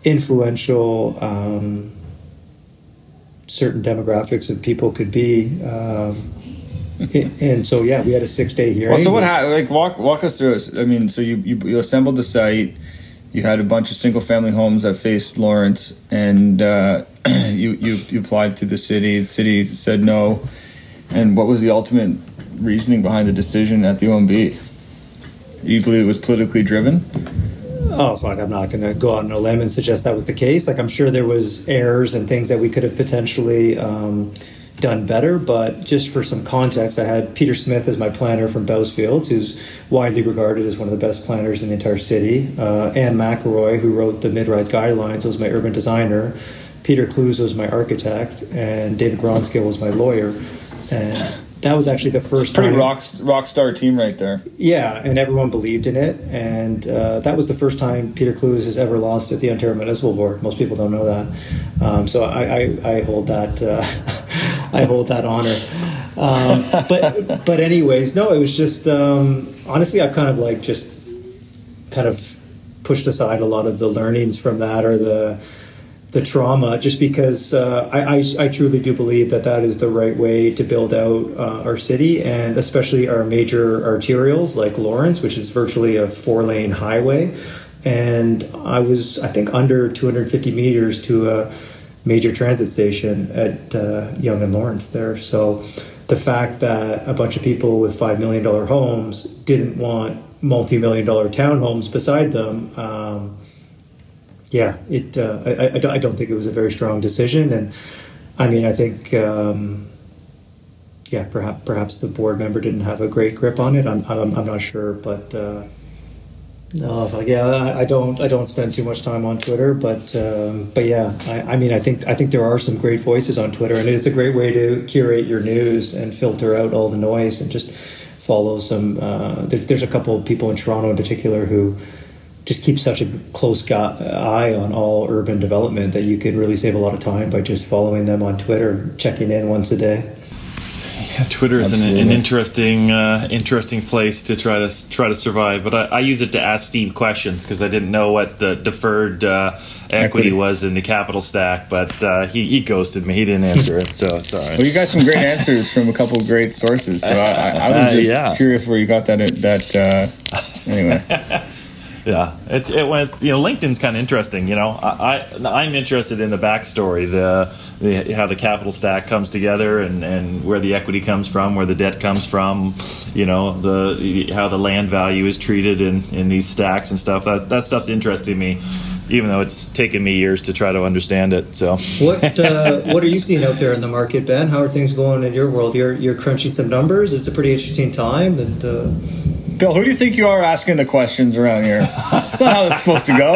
influential um, certain demographics of people could be. Um, and so, yeah, we had a six day hearing. Well, so what happened? Like, walk walk us through it. I mean, so you, you you assembled the site. You had a bunch of single family homes that faced Lawrence, and uh, you, you you applied to the city. The city said no. And what was the ultimate reasoning behind the decision at the OMB? You believe it was politically driven? Oh fuck! I'm not going to go out on a limb and suggest that was the case. Like I'm sure there was errors and things that we could have potentially um, done better. But just for some context, I had Peter Smith as my planner from Bousfields, who's widely regarded as one of the best planners in the entire city. Uh, Anne McIlroy, who wrote the mid-rise guidelines, was my urban designer. Peter Clewes was my architect, and David Bronskill was my lawyer. And that was actually the first pretty time. rock rock star team right there. Yeah, and everyone believed in it, and uh, that was the first time Peter Clewes has ever lost at the Ontario Municipal Board. Most people don't know that, um, so I, I, I, hold that uh, I hold that honor. Um, but but anyways, no, it was just um, honestly I've kind of like just kind of pushed aside a lot of the learnings from that or the the trauma just because uh, I, I, I, truly do believe that that is the right way to build out uh, our city and especially our major arterials like Lawrence, which is virtually a four lane highway. And I was, I think, under 250 meters to a major transit station at uh, Yonge and Lawrence there. So the fact that a bunch of people with $5 million homes didn't want multi million dollar townhomes beside them. Um, yeah, it. Uh, I, I, I, don't think it was a very strong decision, and I mean, I think, um, yeah, perhaps perhaps the board member didn't have a great grip on it. I'm I'm, I'm not sure, but uh, no, yeah, I, don't I don't spend too much time on Twitter, but um, but yeah, I, I mean, I think I think there are some great voices on Twitter, and it's a great way to curate your news and filter out all the noise and just follow some. Uh, there, there's a couple of people in Toronto in particular who just keep such a close eye on all urban development that you could really save a lot of time by just following them on Twitter, checking in once a day. Yeah, Twitter is an, an, interesting, uh, interesting place to try to try to survive. But I, I use it to ask Steve questions because I didn't know what the deferred uh, equity, equity, was in the capital stack. But uh, he, he ghosted me; he didn't answer it, so it's all right. Well, you got some great answers from a couple of great sources. So I, I, I was uh, just yeah. curious where you got that. That uh, anyway. Yeah, it's it was you know LinkedIn's kind of interesting. You know, I, I am interested in the backstory, the, the how the capital stack comes together, and, and where the equity comes from, where the debt comes from. You know, the how the land value is treated in in these stacks and stuff. That that stuff's interesting to me, even though it's taken me years to try to understand it. So, what uh, what are you seeing out there in the market, Ben? How are things going in your world? You're you're crunching some numbers. It's a pretty interesting time, and. Uh, Bill, who do you think you are asking the questions around here? It's not how it's supposed to go.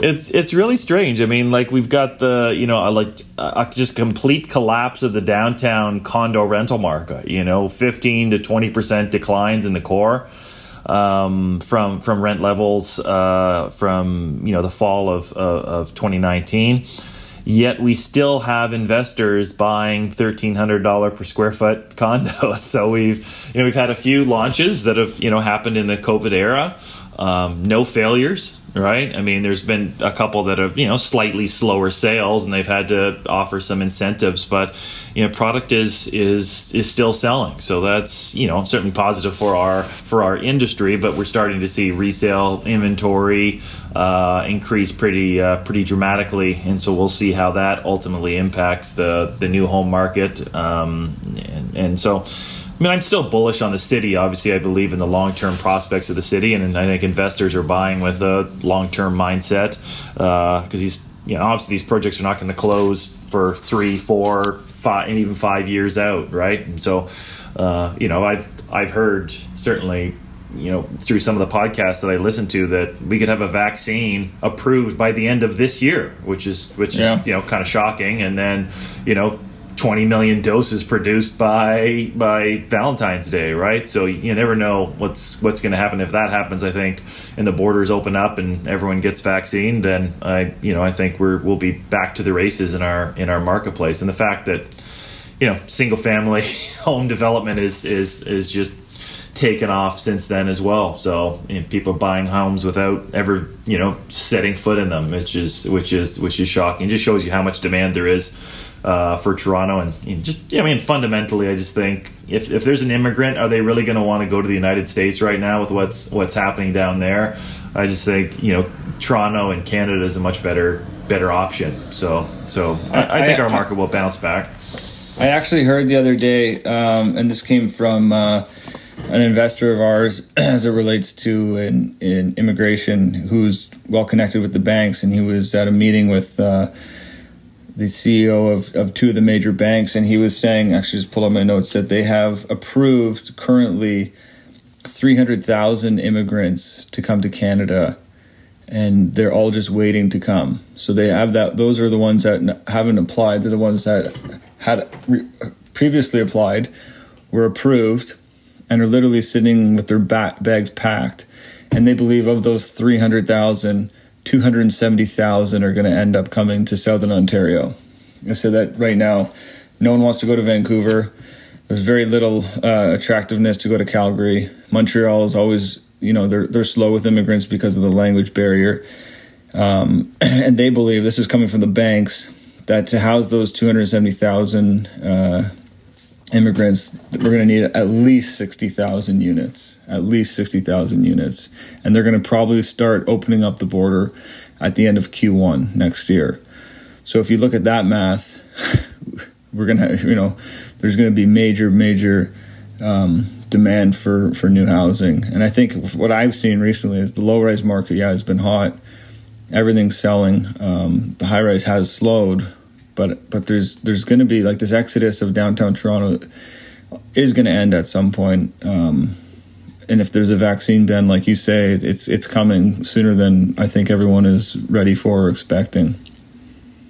it's it's really strange. I mean, like we've got the you know like a just complete collapse of the downtown condo rental market. You know, fifteen to twenty percent declines in the core. Um, from from rent levels uh, from you know the fall of of, of 2019 Yet we still have investors buying thirteen hundred dollar per square foot condos. So we've you know we've had a few launches that have you know happened in the COVID era. Um, no failures. right? I mean, there's been a couple that have you know slightly slower sales, and they've had to offer some incentives, but you know, product is is is still selling, so that's you know certainly positive for our for our industry. But we're starting to see resale inventory uh, increase pretty uh, pretty dramatically, and so we'll see how that ultimately impacts the the new home market, um, and, and so. I mean, I'm still bullish on the city. Obviously, I believe in the long term prospects of the city, and I think investors are buying with a long term mindset because uh, these, you know, obviously these projects are not going to close for three, four, five, and even five years out, right? And so, uh, you know, I've I've heard certainly you know through some of the podcasts that I listen to that we could have a vaccine approved by the end of this year, which is which yeah. is you know kind of shocking. And then you know 20 million doses produced by by Valentine's Day, right? So you never know what's what's going to happen if that happens. I think, and the borders open up and everyone gets vaccine, then I you know I think we're we'll be back to the races in our in our marketplace. And the fact that you know single family home development is is is just taken off since then as well. So you know, people buying homes without ever you know setting foot in them, which is which is which is shocking. It just shows you how much demand there is uh, for Toronto. And you know, just, yeah, I mean, fundamentally, I just think if, if there's an immigrant, are they really going to want to go to the United States right now with what's what's happening down there? I just think you know Toronto and Canada is a much better better option. So so I, I think our market will bounce back. I actually heard the other day, um, and this came from uh, an investor of ours as it relates to in, in immigration who's well connected with the banks, and he was at a meeting with. Uh, the CEO of, of two of the major banks, and he was saying, actually, just pull up my notes, that they have approved currently 300,000 immigrants to come to Canada, and they're all just waiting to come. So they have that, those are the ones that haven't applied. They're the ones that had re- previously applied, were approved, and are literally sitting with their bags packed. And they believe of those 300,000, 270,000 are going to end up coming to Southern Ontario. I said that right now, no one wants to go to Vancouver. There's very little uh, attractiveness to go to Calgary. Montreal is always, you know, they're they're slow with immigrants because of the language barrier, um, and they believe this is coming from the banks that to house those 270,000 uh, immigrants, we're going to need at least 60,000 units, at least 60,000 units. And they're going to probably start opening up the border at the end of Q1 next year. So if you look at that math, we're going to, you know, there's going to be major, major um, demand for, for new housing. And I think what I've seen recently is the low rise market, yeah, has been hot. Everything's selling. Um, the high rise has slowed, but but there's there's going to be like this exodus of downtown Toronto is going to end at some point. Um, and if there's a vaccine ban, like you say, it's it's coming sooner than I think everyone is ready for or expecting.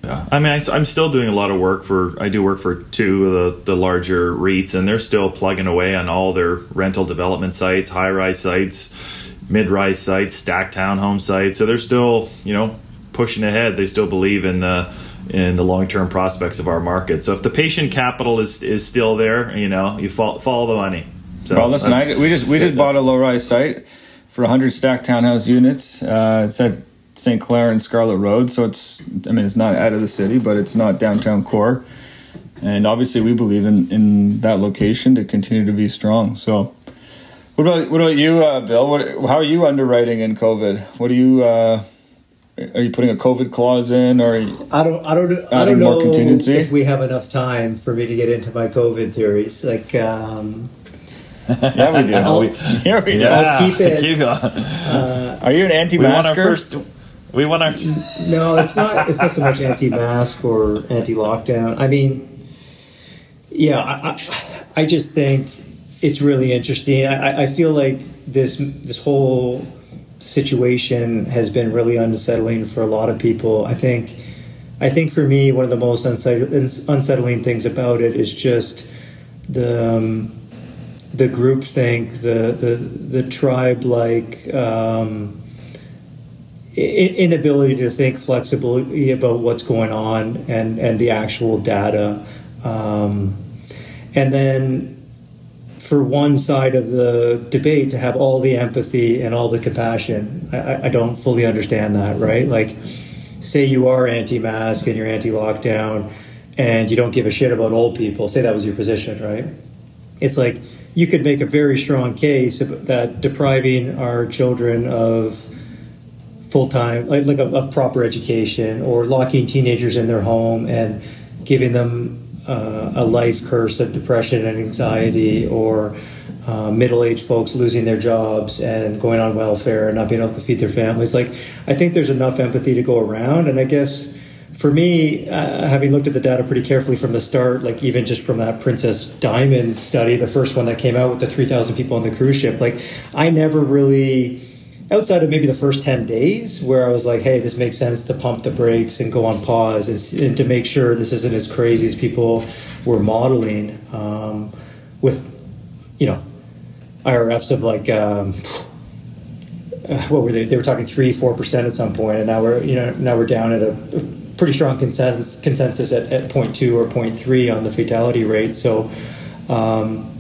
Yeah. I mean, I, am still doing a lot of work for. I do work for two of the, the larger REITs, and they're still plugging away on all their rental development sites, high rise sites, mid rise sites, stacked townhome sites. So they're still, you know, pushing ahead. They still believe in the in the long term prospects of our market. So if the patient capital is is still there, you know, you follow, follow the money. So well, listen, I, we just we just bought a low rise site for 100 stacked townhouse units. Uh, it's at St. Clair and Scarlet Road, so it's I mean it's not out of the city, but it's not downtown core. And obviously, we believe in, in that location to continue to be strong. So, what about what about you, uh, Bill? What, how are you underwriting in COVID? What do you uh, are you putting a COVID clause in, or I don't, I don't, I don't know if we have enough time for me to get into my COVID theories. Like, um, yeah, we do. I'll, Here we go. I'll keep it. Keep going. Uh, are you an anti-masker? We want our first. We want our. T- no, it's not. It's not so much anti-mask or anti-lockdown. I mean, yeah, I, I, I just think it's really interesting. I, I feel like this this whole situation has been really unsettling for a lot of people. I think, I think for me, one of the most unsettling things about it is just the um, the group think, the the the tribe like. Um, inability to think flexibly about what's going on and, and the actual data. Um, and then for one side of the debate to have all the empathy and all the compassion. I, I don't fully understand that, right? Like, say you are anti-mask and you're anti-lockdown, and you don't give a shit about old people. Say that was your position, right? It's like you could make a very strong case that depriving our children of full time, like, like of, of, proper education, or locking teenagers in their home and giving them uh, a life curse of depression and anxiety, or uh, middle aged folks losing their jobs and going on welfare and not being able to feed their families. Like, I think there's enough empathy to go around, and I guess for me, uh, having looked at the data pretty carefully from the start, like even just from that Princess Diamond study, the first one that came out with the 3,000 people on the cruise ship, like I never really, outside of maybe the first 10 days, where I was like, hey, this makes sense to pump the brakes and go on pause and, and to make sure this isn't as crazy as people were modeling um, with, you know, IRFs of like, um, what were they? They were talking three, four percent at some point, and now we're you know now we're down at a pretty strong consensus, consensus at, at 0.2 or 0.3 on the fatality rate. So, um,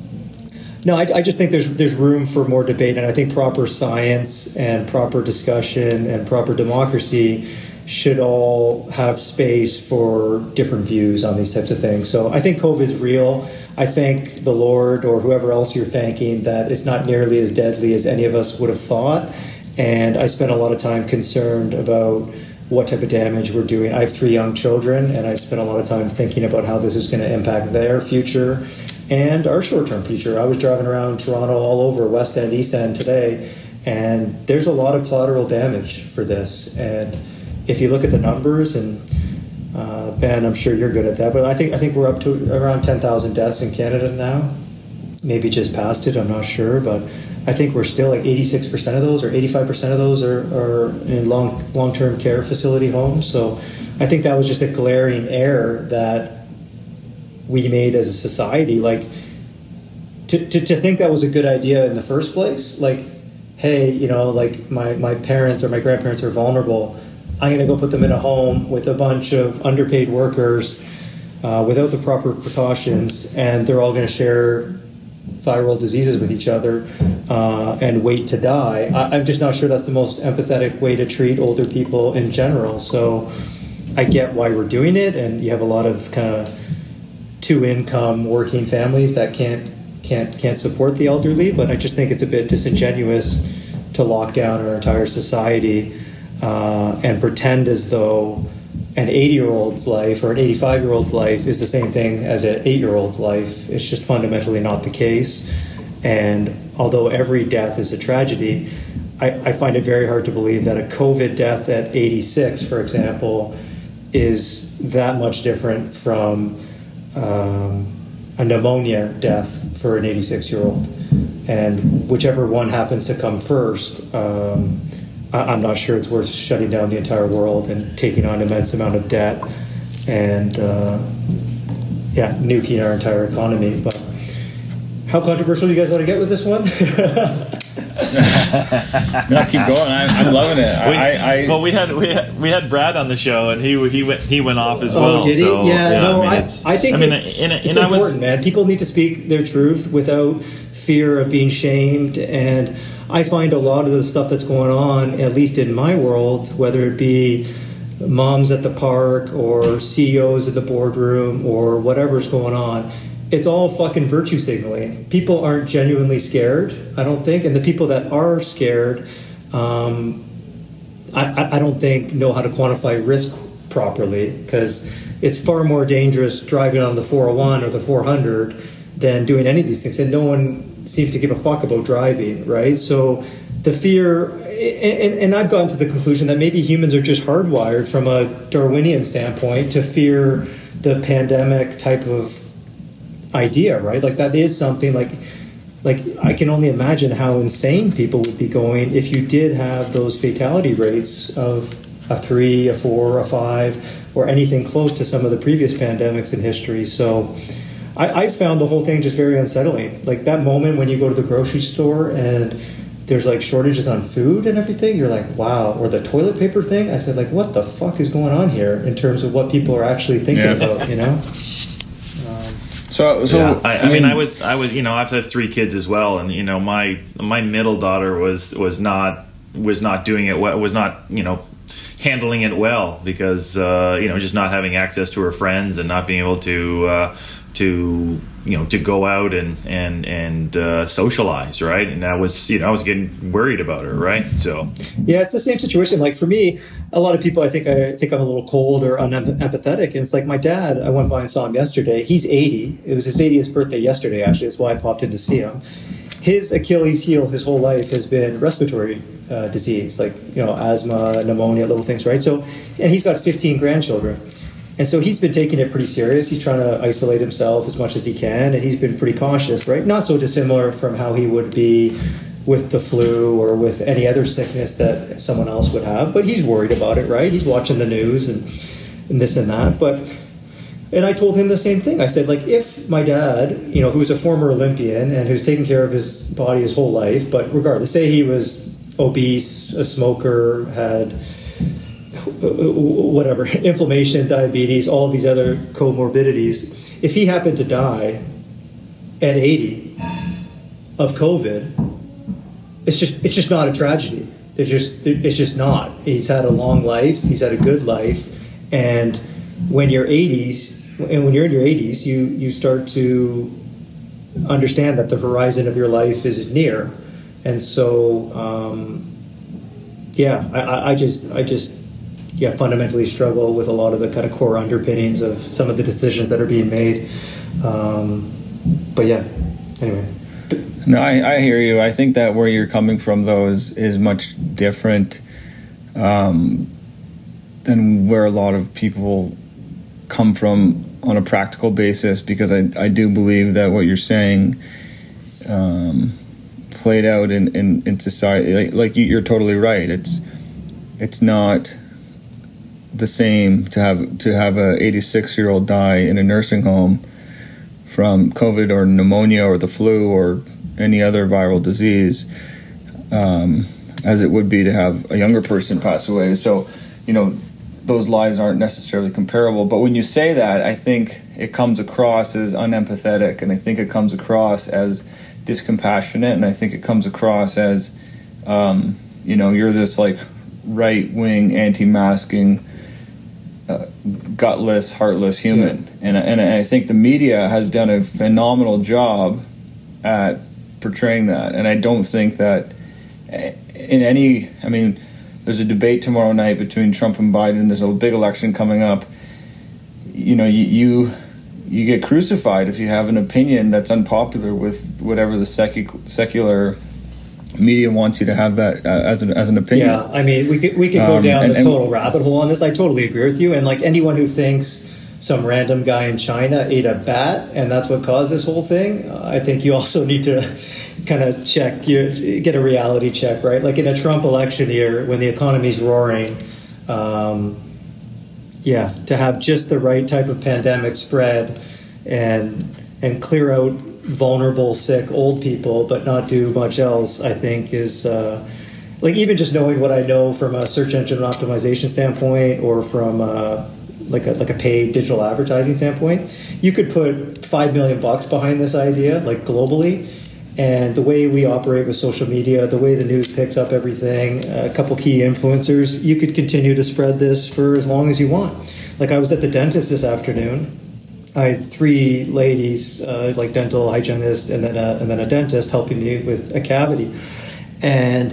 no, I, I, just think there's there's room for more debate, and I think proper science and proper discussion and proper democracy should all have space for different views on these types of things. So I think COVID is real. I thank the Lord or whoever else you're thanking that it's not nearly as deadly as any of us would have thought. And I spent a lot of time concerned about what type of damage we're doing. I have three young children, and I spent a lot of time thinking about how this is going to impact their future and our short term future. I was driving around Toronto all over, West End, East End today, and there's a lot of collateral damage for this. And if you look at the numbers, and uh, Ben, I'm sure you're good at that, but I think I think we're up to around 10,000 deaths in Canada now. Maybe just past it, I'm not sure, but I think we're still like 86% of those or 85% of those are, are in long long term care facility homes. So I think that was just a glaring error that we made as a society. Like to, to, to think that was a good idea in the first place, like, hey, you know, like my, my parents or my grandparents are vulnerable. I'm going to go put them in a home with a bunch of underpaid workers uh, without the proper precautions, and they're all going to share viral diseases with each other uh, and wait to die. I, am just not sure that's the most empathetic way to treat older people in general. So I get why we're doing it, and you have a lot of kind of two income working families that can't can't can't support the elderly. But I just think it's a bit disingenuous to lock down our entire society uh, and pretend as though an 80 year old's life or an 85 year old's life is the same thing as an 8 year old's life. It's just fundamentally not the case. And although every death is a tragedy, I, I, find it very hard to believe that a COVID death at 86, for example, is that much different from um, a pneumonia death for an 86 year old. And whichever one happens to come first, um, I'm not sure it's worth shutting down the entire world and taking on an immense amount of debt and uh, yeah, nuking our entire economy. But how controversial do you guys want to get with this one? no, keep going. I'm, I'm loving it. We, I, I, well, we had, we had we had Brad on the show, and he he went he went off as oh, well. did he? So, yeah, yeah, no, I, mean, I, I think I mean, it's, and, it's important, was, man. People need to speak their truth without fear of being shamed and I find a lot of the stuff that's going on, at least in my world, whether it be moms at the park or CEOs in the boardroom or whatever's going on, it's all fucking virtue signaling. People aren't genuinely scared, I don't think, and the people that are scared, um, I, I don't think know how to quantify risk properly because it's far more dangerous driving on the 401 or the 400 than doing any of these things, and no one seems to give a fuck about driving, right? So the fear, and, and, I've gotten to the conclusion that maybe humans are just hardwired from a Darwinian standpoint to fear the pandemic type of idea, right? Like that is something like like I can only imagine how insane people would be going if you did have those fatality rates of a three, a four, a five, or anything close to some of the previous pandemics in history. So I, I found the whole thing just very unsettling. Like that moment when you go to the grocery store and there's like shortages on food and everything, you're like, wow. Or the toilet paper thing, I said, like, what the fuck is going on here in terms of what people are actually thinking yeah. about, you know? So, so yeah. I, I, mean, I was, I was, you know, I have three kids as well, and you know, my my middle daughter was was not was not doing it well, was not, you know, handling it well because uh, you know just not having access to her friends and not being able to uh, to you know to go out and and and uh, socialize right? And I was you know I was getting worried about her right? So. Yeah it's the same situation. Like for me a lot of people I think I think I'm a little cold or unempathetic. And it's like my dad I went by and saw him yesterday. He's 80 it was his 80th birthday yesterday actually that's why I popped in to see him. His Achilles heel his whole life has been respiratory uh, disease like you know asthma pneumonia little things right? So and he's got 15 grandchildren and so he's been taking it pretty serious. He's trying to isolate himself as much as he can, and he's been pretty cautious, right? Not so dissimilar from how he would be with the flu or with any other sickness that someone else would have. But he's worried about it, right? He's watching the news and, and this and that. But and I told him the same thing. I said, like, if my dad, you know, who's a former Olympian and who's taken care of his body his whole life, but regardless, say he was obese, a smoker, had whatever inflammation, diabetes, all these other comorbidities. If he happened to die at 80 of COVID, it's just it's just not a tragedy. It's just it's just not. He's had a long life. He's had a good life, and when you're 80s, and when you're in your 80s, you you start to understand that the horizon of your life is near, and so um, yeah, I, I just I just yeah, fundamentally struggle with a lot of the kind of core underpinnings of some of the decisions that are being made. Um, but yeah, anyway. No, I, I, hear you. I think that where you're coming from, though, is, is much different um, than where a lot of people come from on a practical basis, because I, I do believe that what you're saying um, played out in, in, in society. Like, like you, you're totally right. It's it's not the same to have to have a 86 year old die in a nursing home from COVID or pneumonia or the flu or any other viral disease um, as it would be to have a younger person pass away. So, you know, those lives aren't necessarily comparable. But when you say that, I think it comes across as unempathetic, and I think it comes across as discompassionate, and I think it comes across as, um, you know, you're this like right wing anti masking gutless, heartless human. Yeah. And, and I think the media has done a phenomenal job at portraying that. And I don't think that eh, in any, I mean, there's a debate tomorrow night between Trump and Biden. There's a big election coming up. You know, you, you you get crucified if you have an opinion that's unpopular with whatever the secu- secular media wants you to have that uh, as an as an opinion. Yeah, I mean, we could we could go um, down and, the total and, rabbit hole on this. I totally agree with you. And like anyone who thinks some random guy in China ate a bat and that's what caused this whole thing, uh, I think you also need to kind of check you get a reality check, right? Like in a Trump election year when the economy's roaring. Um, yeah, to have just the right type of pandemic spread and and clear out vulnerable, sick, old people, but not do much else, I think is uh, like even just knowing what I know from a search engine optimization standpoint or from uh, like a like a paid digital advertising standpoint, you could put five million bucks behind this idea, like globally. And the way we operate with social media, the way the news picks up everything, a couple key influencers, you could continue to spread this for as long as you want. Like I was at the dentist this afternoon I had three ladies, uh, like dental hygienist and then a, and then a dentist, helping me with a cavity. And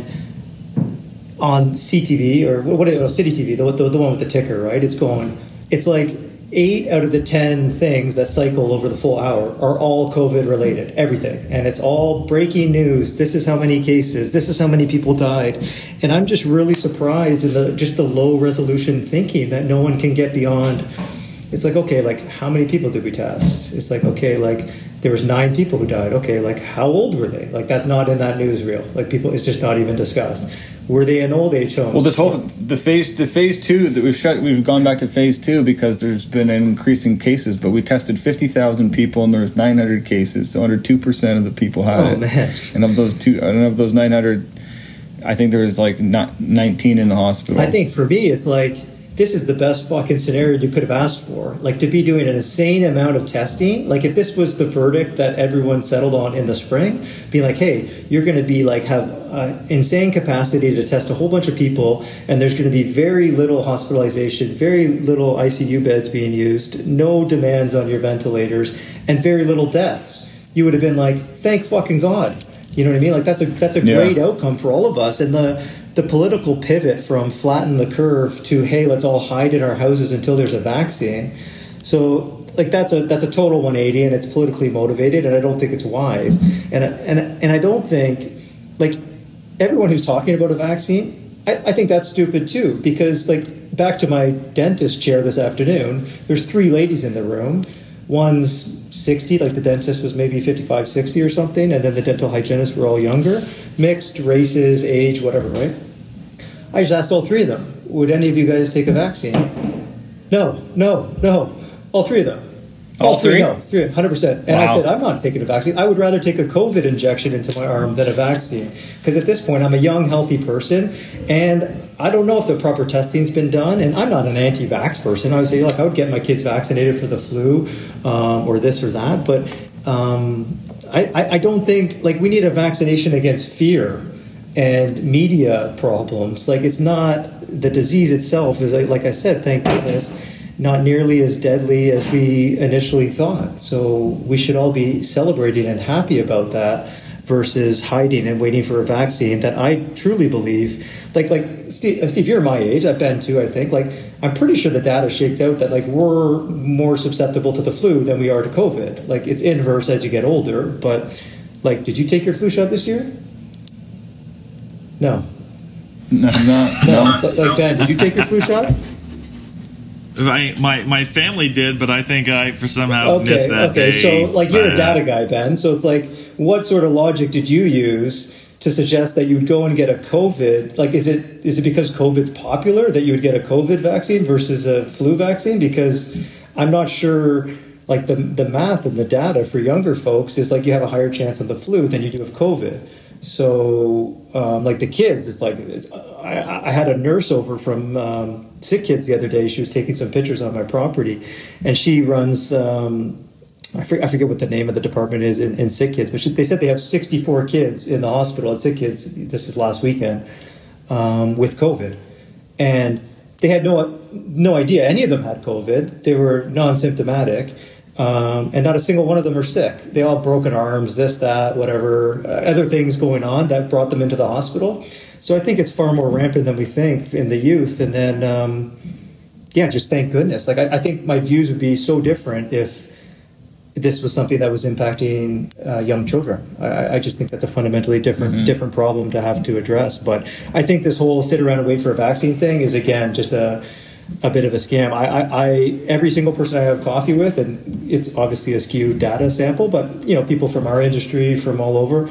on CTV or what? Oh, City TV, the, the the one with the ticker, right? It's going. It's like eight out of the 10 things that cycle over the full hour are all COVID related, everything. And it's all breaking news. This is how many cases, this is how many people died. And I'm just really surprised in the just the low resolution thinking that no one can get beyond it's like okay like how many people did we test? It's like okay like there was nine people who died. Okay like how old were they? Like that's not in that newsreel. Like people it's just not even discussed. Were they in old age homes well this whole the phase the phase two that we've shut we've gone back to phase two because there's been an increase cases but we tested 50000 people and there was 900 cases. So under 2% of the people had oh, it. man. and of those two and of those 900 i think there was like not 19 in the hospital. I think for me it's like this is the best fucking scenario you could have asked for. Like to be doing an insane amount of testing. Like if this was the verdict that everyone settled on in the spring, being like, hey, you're going to be like have uh, insane capacity to test a whole bunch of people, and there's going to be very little hospitalization, very little ICU beds being used, no demands on your ventilators, and very little deaths. You would have been like, thank fucking God. You know what I mean? Like that's a that's a yeah. great outcome for all of us. And the the political pivot from flatten the curve to hey, let's all hide in our houses until there's a vaccine. So like that's a that's a total 180, and it's politically motivated, and I don't think it's wise. And and and I don't think like everyone who's talking about a vaccine. I, I think that's stupid too, because like back to my dentist chair this afternoon, there's three ladies in the room. One's 60, like the dentist was maybe 55, 60 or something, and then the dental hygienists were all younger, mixed races, age, whatever, right? I just asked all three of them, would any of you guys take a vaccine? No, no, no. All three of them. All, all three? No, three, 100%. And wow. I said, I'm not taking a vaccine. I would rather take a COVID injection into my arm than a vaccine. Because at this point, I'm a young, healthy person, and I don't know if the proper testing's been done. And I'm not an anti vax person. I would say, like, I would get my kids vaccinated for the flu um, or this or that. But um, I, I don't think, like, we need a vaccination against fear and media problems. Like, it's not the disease itself, is like I said, thank goodness not nearly as deadly as we initially thought. So we should all be celebrating and happy about that versus hiding and waiting for a vaccine that I truly believe like like Steve, uh, Steve you're my age. I've been too I think. Like I'm pretty sure the data shakes out that like we're more susceptible to the flu than we are to COVID. Like it's inverse as you get older but like did you take your flu shot this year? No. No. No, no. like Ben did you take your flu shot my, my my family did, but I think I for somehow okay, missed that okay. day. So like you're a data guy, Ben. So it's like, what sort of logic did you use to suggest that you would go and get a COVID? Like, is it is it because COVID's popular that you would get a COVID vaccine versus a flu vaccine? Because I'm not sure. Like the the math and the data for younger folks is like you have a higher chance of the flu than you do of COVID. So, um, like the kids, it's like it's, I, I, had a nurse over from um, Sick Kids the other day. She was taking some pictures on my property, and she runs. Um, I, forget, I forget what the name of the department is in, in Sick Kids, but she, they said they have 64 kids in the hospital at Sick Kids. This is last weekend um, with COVID, and they had no no idea any of them had COVID. They were non-symptomatic um, and not a single one of them are sick. They all broken arms, this, that, whatever, uh, other things going on that brought them into the hospital. So I think it's far more rampant than we think in the youth. And then, um, yeah, just thank goodness. Like I, I, think my views would be so different if this was something that was impacting uh, young children. I, I, just think that's a fundamentally different mm-hmm. different problem to have to address. But I think this whole sit around and wait for a vaccine thing is again just a a bit of a scam. I, I, I, every single person I have coffee with, and it's obviously a skewed data sample, but you know, people from our industry, from all over,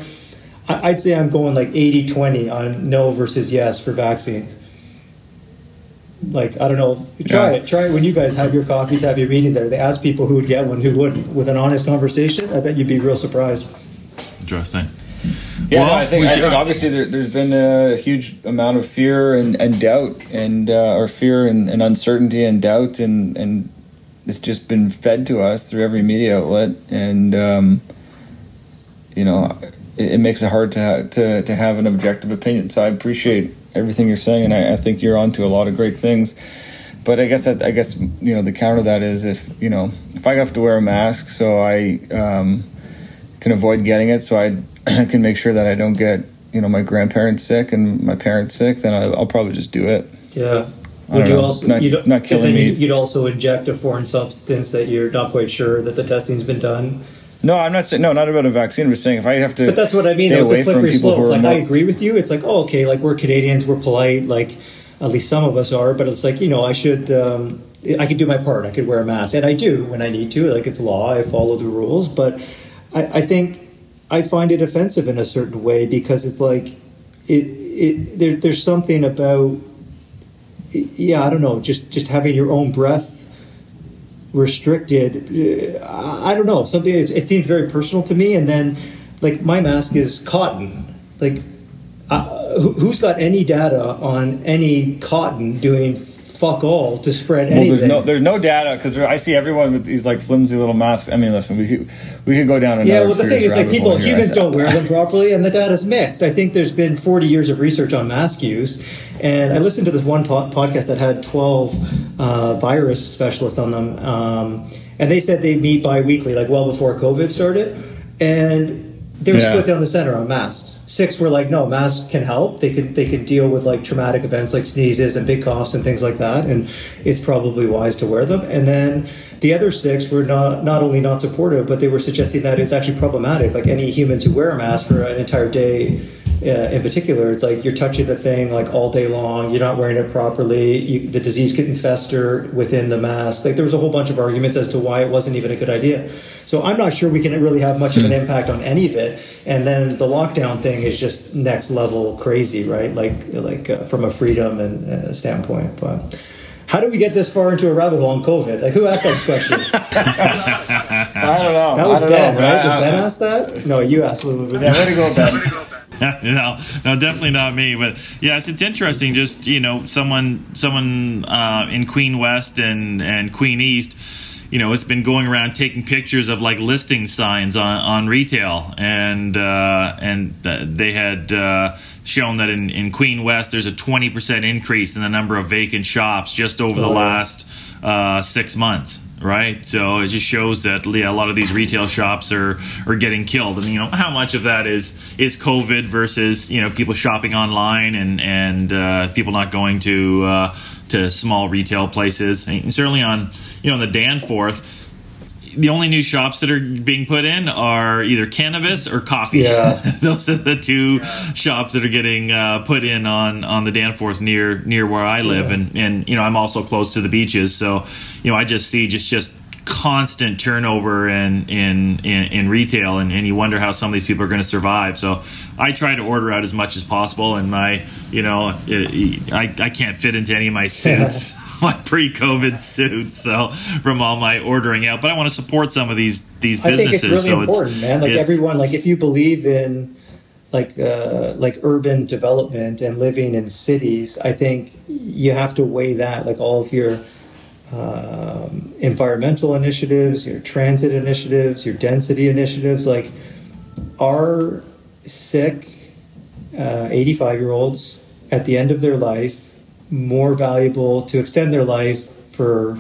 I, would say I'm going like 80-20 on no versus yes for vaccine. Like I don't know, try yeah. it. Try it when you guys have your coffees, have your meetings there. They ask people who would get one, who wouldn't. With an honest conversation, I bet you'd be real surprised. Interesting. Yeah, well, no, I think I think obviously there, has been a huge amount of fear and, and doubt and uh, or fear and, and, uncertainty and doubt and and it's just been fed to us through every media outlet and um, you know it, it, makes it hard to ha- to to have an objective opinion. So I appreciate everything you're saying and I, I think you're onto a lot of great things. But I guess I, I guess you know the counter to that is if you know if I have to wear a mask so I um, can avoid getting it so I I can make sure that I don't get you know my grandparents sick and my parents sick, then I, will probably just do it. Yeah. Would you know, also not, you'd, not killing me? You'd also inject a foreign substance that you're not quite sure that the testing's been done. No, I'm not saying no, not about a vaccine. I'm just saying if I have to. But that's what I mean. Stay it's a slippery slope. Like. I agree with you. It's like oh, okay, like we're Canadians, we're polite. Like at least some of us are. But it's like you know, I should. Um, I could do my part. I could wear a mask, and I do when I need to. Like it's law. I follow the rules. But I, I think I find it offensive in a certain way because it's like it, it there, there's something about yeah I don't know just just having your own breath restricted uh, I don't know something it seems very personal to me and then like my mask is cotton. Like uh, who's got any data on any cotton doing fuck all to spread Well, anything. there's no there's no data because I see everyone with these like flimsy little masks. I mean, listen, we could we could go down another. yeah, well, the thing is, like, people, hole here. humans don't wear them properly, and the data's mixed. I think there's been 40 years of research on mask use, and I listened to this one po- podcast that had 12 uh, virus specialists on them, um, and they said they meet bi-weekly, like well before COVID started, and they were Yeah. split down the center on masks. Six were like, no, masks can help. They can they can deal with like traumatic events like sneezes and big coughs and things like that, and it's probably wise to wear them. And then the other six were not not only not supportive, but they were suggesting that it's actually problematic. Like any humans who wear a mask for an entire day. Uh, in particular, it's like you're touching the thing like all day long. You're not wearing it properly. You, the disease could fester within the mask. Like there was a whole bunch of arguments as to why it wasn't even a good idea. So I'm not sure we can really have much of an impact on any of it. And then the lockdown thing is just next level crazy, right? Like like uh, from a freedom and uh, standpoint. But how do we get this far into a rabbit hole on COVID? Like who asked that question? I don't know. That was Ben, know, right? Did Ben ask that? No, you asked a little bit. Yeah, way to go, Ben. no, no, definitely not me. But yeah, it's it's interesting. Just you know, someone someone uh, in Queen West and and Queen East, you know, has been going around taking pictures of like listing signs on on retail, and uh, and th- they had. Uh, shown that in, in Queen West there's a 20% increase in the number of vacant shops just over the Oh, yeah. last uh, six months right? So it just shows that yeah, a lot of these retail shops are are getting killed. And you know how much of that is is covid versus you know people shopping online and and uh, people not going to uh, to small retail places? And certainly on you know on the danforth the only new shops that are being put in are either cannabis or coffee. Yeah. Those are the two shops that are getting uh, put in on, on the Danforth near near where I live, Yeah. and and you know I'm also close to the beaches, so you know I just see just just constant turnover in in in, in retail, and, and you wonder how some of these people are going to survive. So I try to order out as much as possible, and my you know I I can't fit into any of my suits. my pre-COVID suits, so from all my ordering out, but I want to support some of these these I think it's really so important, man. Like it's- everyone, like if you believe in like uh, like urban development and living in cities, I think you have to weigh that, like all of your um, environmental initiatives, your transit initiatives, your density initiatives. Like, are sick eighty-five year olds at the end of their life more valuable to extend their life for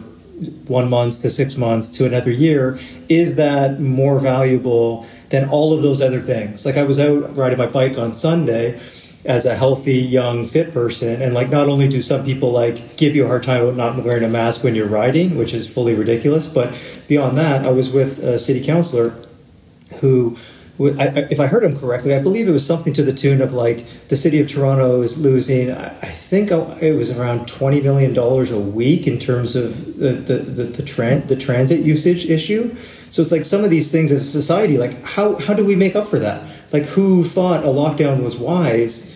one month to six months to another year is that more valuable than all of those other things. Like i was out riding my bike on sunday as a healthy young fit person and like not only do some people like give you a hard time about not wearing a mask when you're riding which is fully ridiculous but beyond that i was with a city councilor who if I heard him correctly, I believe it was something to the tune of like the city of Toronto is losing. I think it was around twenty million dollars a week in terms of the the the, the, the transit usage issue. So it's like some of these things as a society, like how how do we make up for that? Like who thought a lockdown was wise?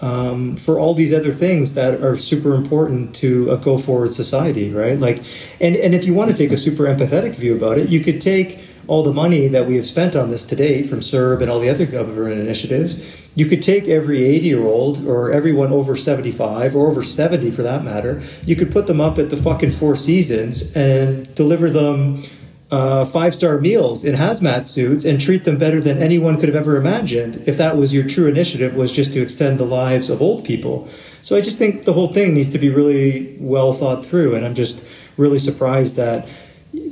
um, for all these other things that are super important to a go forward society, right? Like, and, and if you want to take a super empathetic view about it, you could take all the money that we have spent on this to date from CERB and all the other government initiatives. You could take every 80 year old or everyone over 75 or over 70 for that matter, you could put them up at the fucking Four Seasons and deliver them uh, five star meals in hazmat suits and treat them better than anyone could have ever imagined if that was your true initiative was just to extend the lives of old people so i just think the whole thing needs to be really well thought through and i'm just really surprised that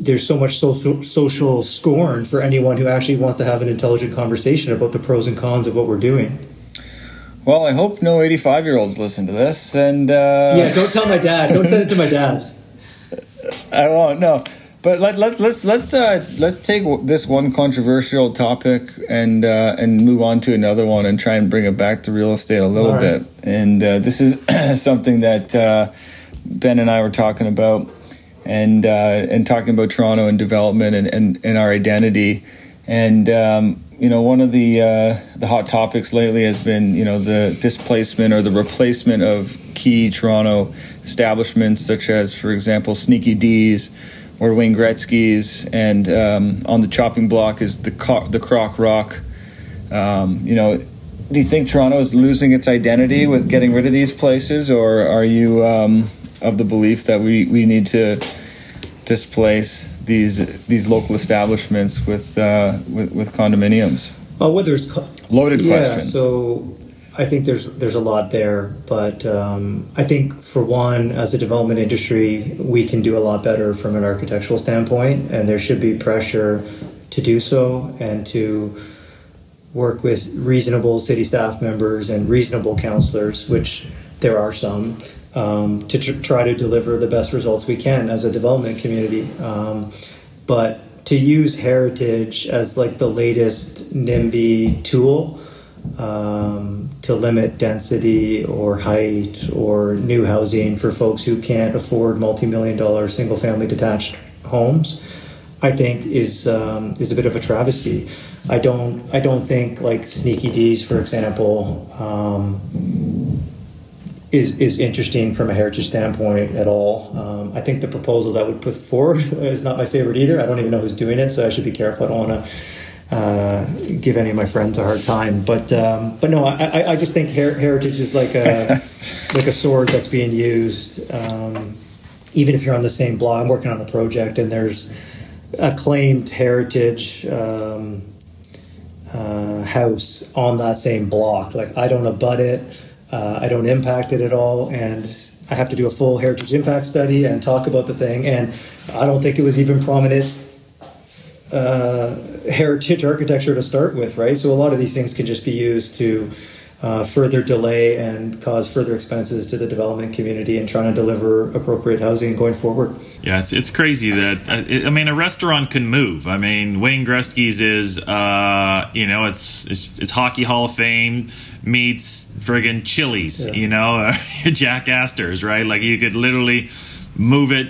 there's so much social, social scorn for anyone who actually wants to have an intelligent conversation about the pros and cons of what we're doing Well, I hope no 85 year olds listen to this, and uh, yeah don't tell my dad don't send it to my dad I won't. No, but let let let's let's uh, let's take this one controversial topic and uh, and move on to another one and try and bring it back to real estate a little right. bit. And uh, this is something that uh, Ben and I were talking about, and uh, and talking about Toronto and development and and, and our identity. And um, you know, one of the uh, the hot topics lately has been you know the displacement or the replacement of key Toronto establishments, such as, for example, Sneaky D's or Wayne Gretzky's, and um, on the chopping block is the Co- the Croc Rock. Um, you know, do you think Toronto is losing its identity with getting rid of these places, or are you um, of the belief that we, we need to displace these these local establishments with uh, with, with, condominiums. Well, whether it's co- loaded yeah, question. So I think there's there's a lot there, but um, I think for one, as a development industry, we can do a lot better from an architectural standpoint, and there should be pressure to do so and to work with reasonable city staff members and reasonable councilors, which there are some, um, to tr- try to deliver the best results we can as a development community. Um, but to use heritage as like the latest NIMBY tool um, to limit density or height or new housing for folks who can't afford multi-million dollar single-family detached homes, I think is um, is a bit of a travesty. I don't I don't think like Sneaky D's, for example, um, is is interesting from a heritage standpoint at all. Um, I think the proposal that would put forward is not my favorite either. I don't even know who's doing it, so I should be careful. I don't want to uh, give any of my friends a hard time. But um, but no, I, I just think her- heritage is like a like a sword that's being used. Um, even if you're on the same block, I'm working on the project, and there's a claimed heritage um, uh, house on that same block. Like I don't abut it uh, I don't impact it at all, and I have to do a full heritage impact study and talk about the thing. And I don't think it was even prominent uh, heritage architecture to start with, right? So a lot of these things can just be used to uh, further delay and cause further expenses to the development community in trying to deliver appropriate housing going forward. Yeah, it's, it's crazy that uh, I mean a restaurant can move. I mean Wayne Gretzky's is uh, you know it's, it's, it's hockey Hall of Fame meets friggin' Chili's, yeah. you know, Jack Astor's, right? Like you could literally move it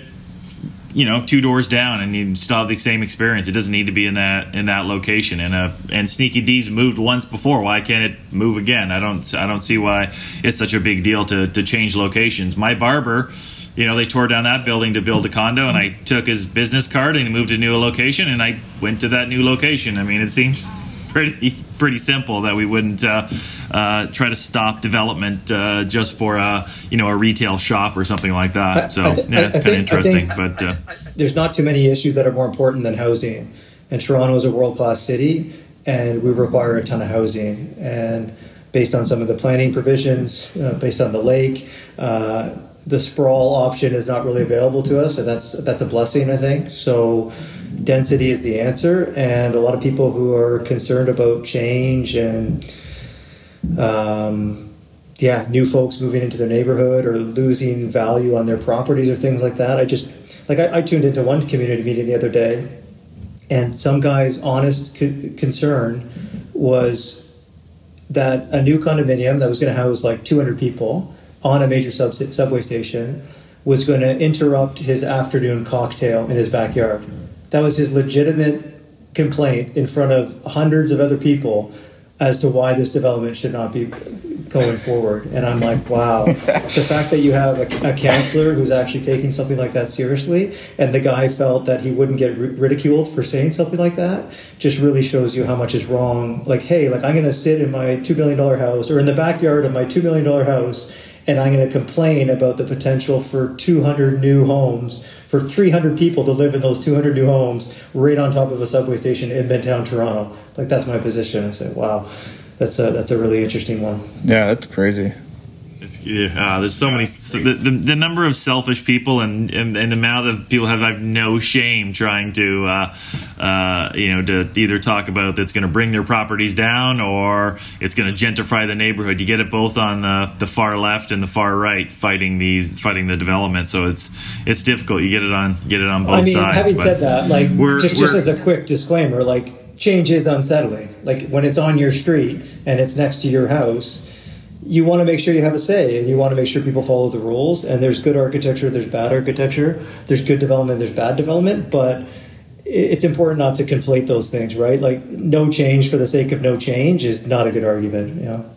you know two doors down and you still have the same experience. It doesn't need to be in that in that location. And uh and sneaky d's moved once before. Why can't it move again? I don't i don't see why it's such a big deal to to change locations. My barber you know they tore down that building to build a condo and i took his business card and moved to a new location and i went to that new location. I mean it seems pretty pretty simple that we wouldn't uh, uh, try to stop development uh, just for a you know a retail shop or something like that. So th- yeah, it's kind of interesting. but uh, there's not too many issues that are more important than housing, and Toronto is a world class city, and we require a ton of housing. And based on some of the planning provisions, uh, based on the lake. Uh, the sprawl option is not really available to us, and that's that's a blessing, I think. So, density is the answer, and a lot of people who are concerned about change and um, yeah, new folks moving into their neighborhood or losing value on their properties or things like that. I just like I, I tuned into one community meeting the other day, and some guy's honest concern was that a new condominium that was going to house like 200 people on a major sub- subway station was going to interrupt his afternoon cocktail in his backyard. That was his legitimate complaint in front of hundreds of other people as to why this development should not be going forward. And I'm like, wow, the fact that you have a, a, counselor who's actually taking something like that seriously, and the guy felt that he wouldn't get ridiculed for saying something like that, just really shows you how much is wrong. Like, hey, like I'm going to sit in my two billion dollar house or in the backyard of my two billion dollar house, and I'm going to complain about the potential for 200 new homes for 300 people to live in those 200 new homes right on top of a subway station in Midtown Toronto. Like that's my position. I say, wow, that's a that's a really interesting one. Yeah, that's crazy. Yeah, uh, there's so many. So the, the, the number of selfish people and, and, and the amount of people have have no shame trying to, uh, uh, you know, to either talk about that's going to bring their properties down or it's going to gentrify the neighborhood. You get it both on the, the far left and the far right fighting these fighting the development. So it's it's difficult. You get it on get it on both I mean, sides. Having said that, like just, just as a quick disclaimer, like change is unsettling. Like when it's on your street and it's next to your house you want to make sure you have a say and you want to make sure people follow the rules and there's good architecture there's bad architecture there's good development there's bad development but it's important not to conflate those things right? Like no change for the sake of no change is not a good argument you know?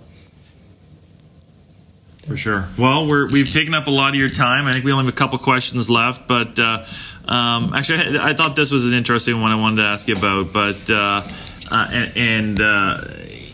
For sure. Well we're we've taken up a lot of your time. I think we only have a couple questions left but uh, um, actually I, I, thought this was an interesting one i wanted to ask you about but uh, uh, and, and uh,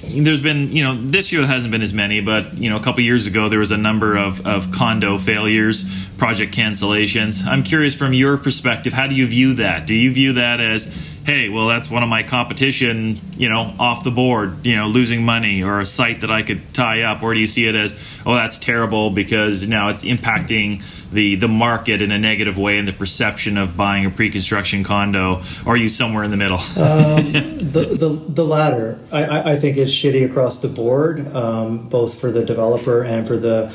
there's been you know this year hasn't been as many, but you know a couple years ago there was a number of of condo failures, project cancellations. I'm curious from your perspective, how do you view that? Do you view that as hey, well, that's one of my competition, you know, off the board, you know, losing money or a site that I could tie up? Or do you see it as, oh, that's terrible because now it's impacting the, the market in a negative way and the perception of buying a pre-construction condo? Or are you somewhere in the middle? um, the, the, the latter. I, I think is shitty across the board, um, both for the developer and for the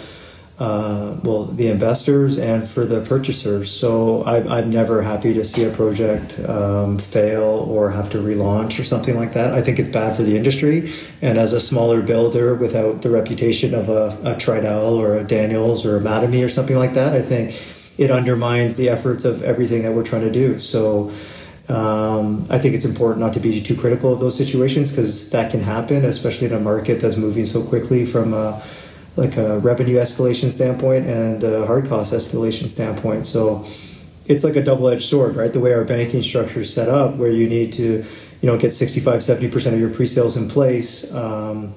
uh, well, the investors and for the purchasers. So I, I'm never happy to see a project um, fail or have to relaunch or something like that. I think it's bad for the industry. And as a smaller builder without the reputation of a, a Tridel or a Daniels or a Mattamy or something like that, I think it undermines the efforts of everything that we're trying to do. So um, I think it's important not to be too critical of those situations because that can happen, especially in a market that's moving so quickly from a like a revenue escalation standpoint and a hard cost escalation standpoint. So it's like a double edged sword, right? The way our banking structure is set up, where you need to, you know, get 65, 70% of your pre sales in place. Um,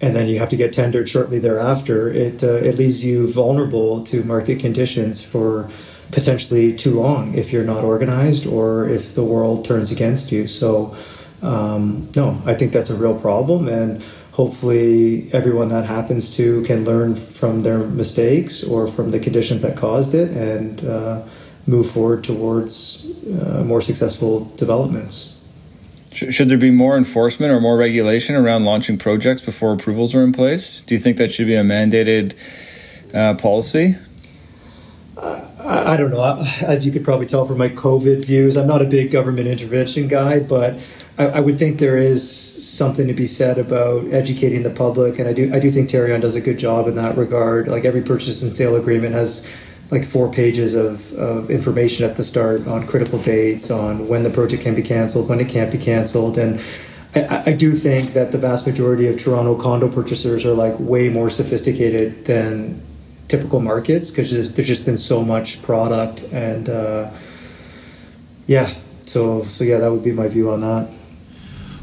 and then you have to get tendered shortly thereafter. It uh, it leaves you vulnerable to market conditions for potentially too long if you're not organized or if the world turns against you. So um, no, I think that's a real problem, and hopefully everyone that happens to can learn from their mistakes or from the conditions that caused it and uh, move forward towards uh, more successful developments. Should there be more enforcement or more regulation around launching projects before approvals are in place? Do you think that should be a mandated uh, policy? I, I don't know. As you could probably tell from my COVID views, I'm not a big government intervention guy, but I, I, would think there is something to be said about educating the public, and I do I do think Tarion does a good job in that regard. Like every purchase and sale agreement has like four pages of, of information at the start on critical dates, on when the project can be canceled, when it can't be canceled, and I, I do think that the vast majority of Toronto condo purchasers are like way more sophisticated than typical markets because there's, there's just been so much product and uh, yeah so so yeah that would be my view on that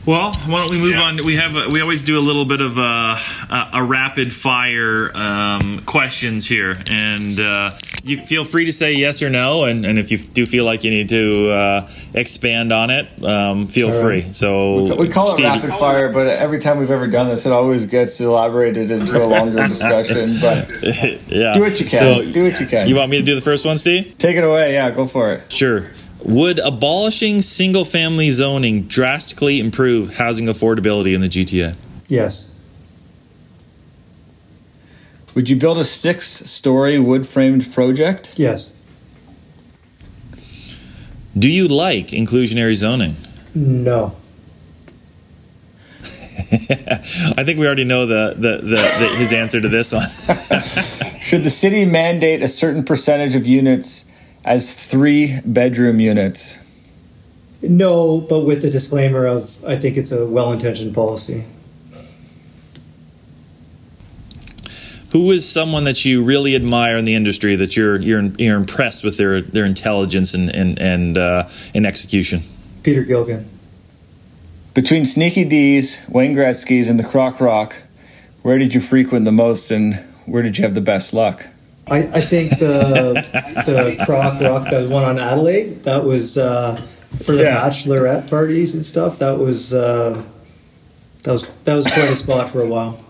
well, why don't we move yeah. on? We have a, we always do a little bit of a, a, a rapid fire um, questions here, and uh, you feel free to say yes or no. And, and if you do feel like you need to uh, expand on it, um, feel free. So we, call it rapid fire, but every time we've ever done this, it always gets elaborated into a longer discussion. But yeah, do what you can. So do what you can. You want me to do the first one, Steve? Take it away. Yeah, go for it. Sure. Would abolishing single family zoning drastically improve housing affordability in the GTA? Yes. Would you build a six story wood framed project? Yes. Do you like inclusionary zoning? No. I think we already know the, the, the, the his answer to this one. Should the city mandate a certain percentage of units as three bedroom units. No, but with the disclaimer of I think it's a well intentioned policy. Who is someone that you really admire in the industry that you're you're you're impressed with their their intelligence and and and uh, in execution? Peter Gilgan. Between Sneaky D's, Wayne Gretzky's, and the Croc Rock, where did you frequent the most, and where did you have the best luck? I, I think the the croc rock that one on Adelaide that was uh, for the yeah. bachelorette parties and stuff. That was uh, that was that was quite a spot for a while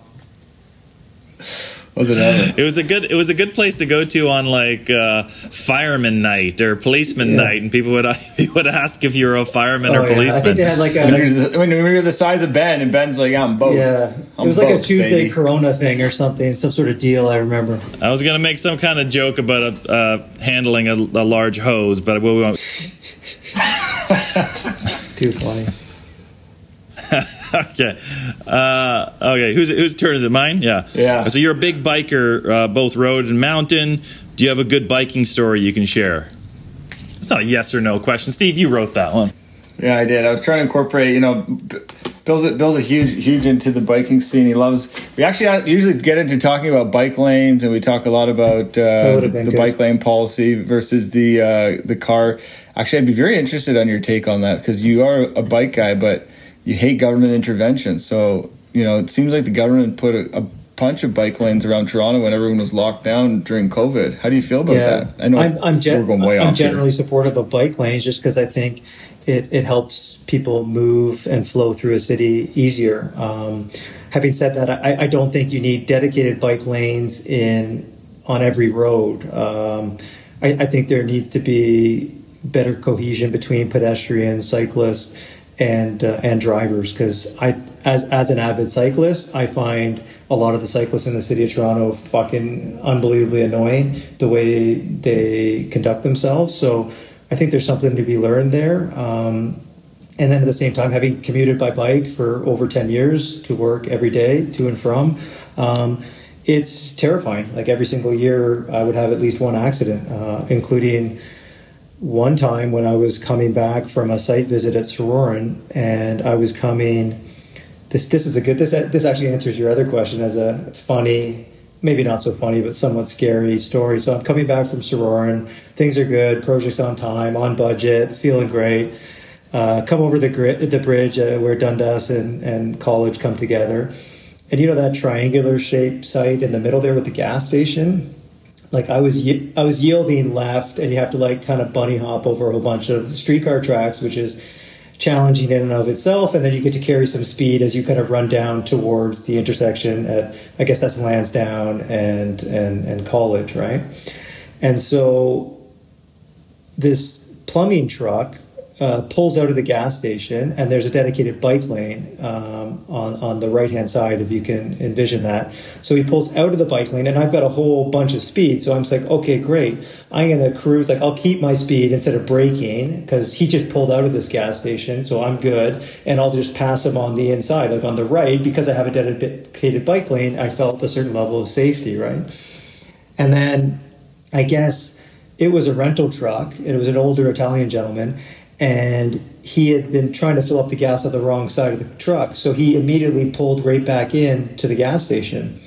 was it ever? It was a good. It was a good place to go to on like uh, fireman night or policeman yeah. night, and people would would ask if you were a fireman oh, or yeah. policeman. I think they had like a. When, when you're the size of Ben, and Ben's like, I'm both. Yeah, I'm it was both, like a Tuesday baby. Corona thing or something, some sort of deal. I remember. I was gonna make some kind of joke about a, uh, handling a, a large hose, but we won't. Too funny. okay. Uh, okay. Whose whose turn is it? Mine. Yeah. Yeah. So you're a big biker, uh, both road and mountain. Do you have a good biking story you can share? It's not a yes or no question. Steve, you wrote that one. Yeah, I did. I was trying to incorporate. You know, Bill's a, Bill's a huge huge into the biking scene. He loves. We actually usually get into talking about bike lanes, and we talk a lot about uh, the, the bike lane policy versus the uh, the car. Actually, I'd be very interested on your take on that because you are a bike guy, but you hate government intervention. So you know, it seems like the government put a, a bunch of bike lanes around Toronto when everyone was locked down during COVID. How do you feel about yeah. that? I know I'm, I'm, gen- I'm generally here. supportive of bike lanes just because I think it, it helps people move and flow through a city easier. Um, having said that, I, I, don't think you need dedicated bike lanes in on every road. Um, I, I think there needs to be better cohesion between pedestrians, cyclists, and uh, and drivers because I as as an avid cyclist I find a lot of the cyclists in the city of Toronto fucking unbelievably annoying the way they conduct themselves. So I think there's something to be learned there. Um, and then at the same time having commuted by bike for over 10 years to work every day to and from um, it's terrifying. Like every single year I would have at least one accident uh, including one time when I was coming back from a site visit at Sorauren, and I was coming. This this is a good. This this actually answers your other question as a funny, maybe not so funny, but somewhat scary story. So I'm coming back from Sorauren. Things are good. Project's on time, on budget, feeling great. Uh, come over the the bridge uh, where Dundas and, and College come together, and you know that triangular shaped site in the middle there with the gas station like I was I was yielding left, and you have to like kind of bunny hop over a whole bunch of streetcar tracks, which is challenging in and of itself. And then you get to carry some speed as you kind of run down towards the intersection at I guess that's Lansdowne and and and College, right? And so this plumbing truck uh, pulls out of the gas station, and there's a dedicated bike lane um, on on the right hand side, if you can envision that. So he pulls out of the bike lane, and I've got a whole bunch of speed. So I'm like, okay, great. I'm gonna cruise. Like I'll keep my speed instead of braking because he just pulled out of this gas station, so I'm good. And I'll just pass him on the inside, like on the right, because I have a dedicated bike lane. I felt a certain level of safety, right? And then I guess it was a rental truck. It was an older Italian gentleman and he had been trying to fill up the gas on the wrong side of the truck. So he immediately pulled right back in to the gas station.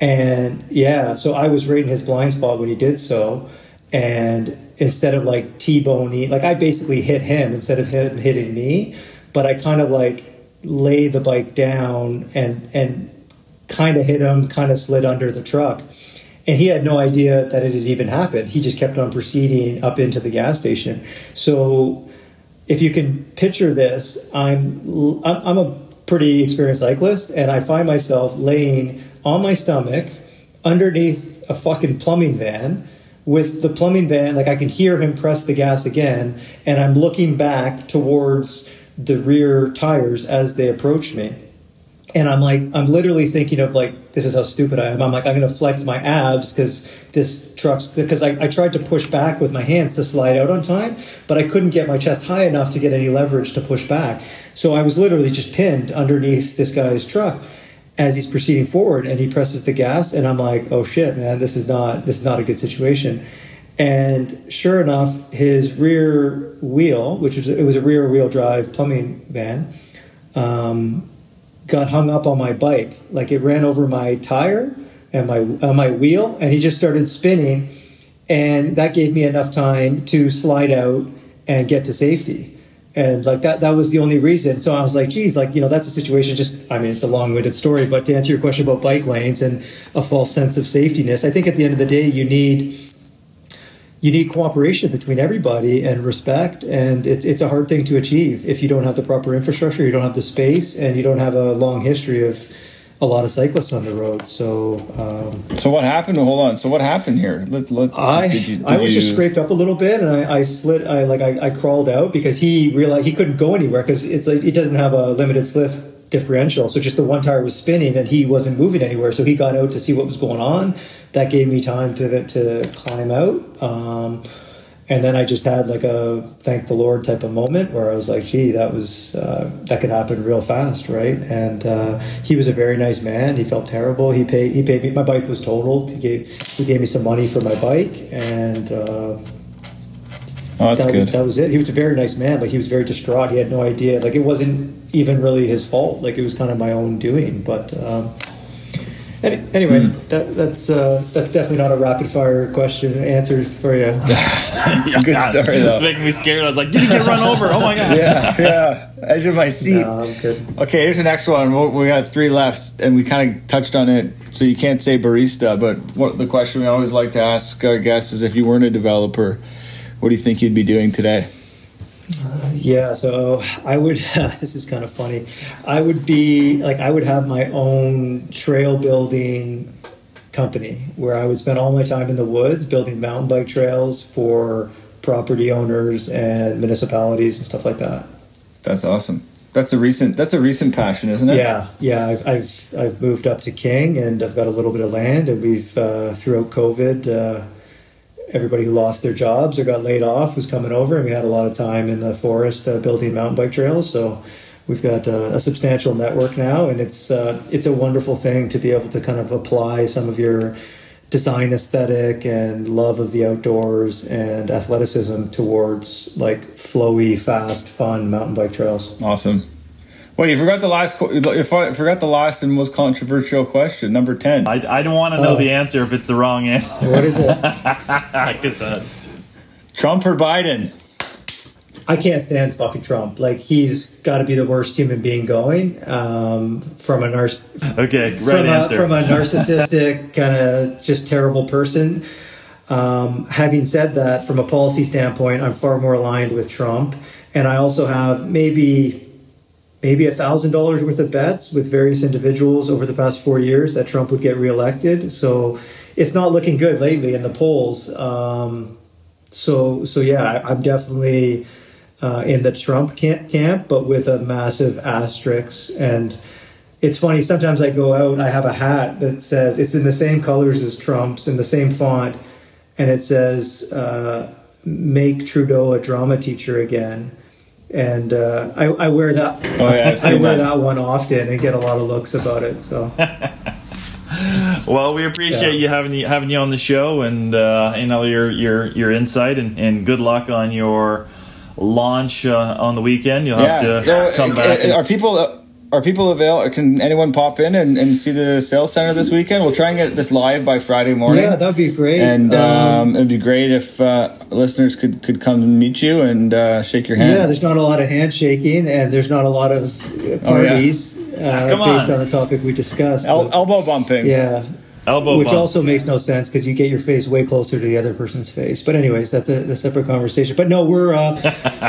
And yeah, so I was right in his blind spot when he did so. And instead of like T-boning, like I basically hit him instead of him hitting me, but I kind of like lay the bike down and and kind of hit him, kind of slid under the truck. And he had no idea that it had even happened. He just kept on proceeding up into the gas station. So if you can picture this, I'm I'm a pretty experienced cyclist, and I find myself laying on my stomach underneath a fucking plumbing van with the plumbing van like I can hear him press the gas again and I'm looking back towards the rear tires as they approach me and I'm like, I'm literally thinking of like, this is how stupid I am. I'm like, I'm going to flex my abs because this truck's because I, I tried to push back with my hands to slide out on time, but I couldn't get my chest high enough to get any leverage to push back. So I was literally just pinned underneath this guy's truck as he's proceeding forward and he presses the gas and I'm like, oh shit, man, this is not, this is not a good situation. And sure enough, his rear wheel, which was, it was a rear wheel drive plumbing van, um, got hung up on my bike. Like it ran over my tire and my uh, my wheel, and he just started spinning, and that gave me enough time to slide out and get to safety. And like that, that was the only reason. So I was like, geez, like, you know, that's a situation just, I mean, it's a long winded story, but to answer your question about bike lanes and a false sense of safetyness, I think at the end of the day, you need you need cooperation between everybody and respect and it's, it's a hard thing to achieve if you don't have the proper infrastructure you don't have the space and you don't have a long history of a lot of cyclists on the road. So um, so what happened? Hold on. So what happened here? Let, let, i did you, did i was you... just scraped up a little bit and i, I slid i like I, I crawled out because he realized he couldn't go anywhere because it's like it doesn't have a limited slip differential so just the one tire was spinning and he wasn't moving anywhere so he got out to see what was going on that gave me time to to climb out. Um, and then I just had like a thank the Lord type of moment where I was like, gee, that was uh, that could happen real fast, right? And uh, he was a very nice man. He felt terrible. He paid he paid me. My bike was totaled. He gave he gave me some money for my bike, and uh, oh, that, was, that was it. He was a very nice man. Like he was very distraught. He had no idea. Like it wasn't even really his fault. Like it was kind of my own doing. But um, Any, anyway, that, that's uh, that's definitely not a rapid fire question answers for you. it's a good God, story though. It's making me scared. I was like, did he get run over? Oh my god. yeah, yeah. Edge of my seat. No, I'm good. Okay, here's the next one. We we got three left, and we kind of touched on it. So you can't say barista, but what the question we always like to ask our guests is, if you weren't a developer, what do you think you'd be doing today? Yeah, so I would. this is kind of funny. I would be like I would have my own trail building company where I would spend all my time in the woods building mountain bike trails for property owners and municipalities and stuff like that. That's awesome. That's a recent. That's a recent passion, isn't it? Yeah, yeah. I've I've I've moved up to King and I've got a little bit of land and we've uh, throughout COVID. Uh, everybody who lost their jobs or got laid off was coming over, and we had a lot of time in the forest uh, building mountain bike trails. So we've got uh, a substantial network now, and it's uh, it's a wonderful thing to be able to kind of apply some of your design aesthetic and love of the outdoors and athleticism towards like flowy, fast, fun mountain bike trails. Awesome. Well, you forgot the last. qu- You forgot the last and most controversial question, number ten. I, I don't want to know Oh. the answer if it's the wrong answer. What is it? 'Cause, uh, Trump or Biden? I can't stand fucking Trump. Like he's got to be the worst human being going. Um, from a narc- okay, right from a, answer. from a narcissistic kind of just terrible person. Um, having said that, from a policy standpoint, I'm far more aligned with Trump, and I also have maybe maybe a thousand dollars worth of bets with various individuals over the past four years that Trump would get reelected. So it's not looking good lately in the polls. Um, so so yeah, I'm definitely uh, in the Trump camp, camp, but with a massive asterisk. And it's funny. Sometimes I go out, I have a hat that says it's in the same colors as Trump's, in the same font, and it says uh, "Make Trudeau a drama teacher again." And uh, I, I wear that. Oh, yeah, I've I wear that. that one often and get a lot of looks about it. So Well, we appreciate Yeah. you having you having you on the show and uh, you know your your your insight and, and good luck on your launch uh, on the weekend. You'll have to So, come uh, back. and- Are people? Are people avail? Can anyone pop in and, and see the sales center this weekend? We'll try and get this live by Friday morning. yeah, that'd be great. and Um, um, it'd be great if uh, listeners could, could come and meet you and uh, shake your hand. Yeah, there's not a lot of handshaking and there's not a lot of uh, Oh, yeah. parties uh, Come based on. on the topic we discussed. El- elbow bumping. yeah, Elbow which bumps. also makes no sense because you get your face way closer to the other person's face. But anyways, that's a, a separate conversation. But no, we're uh,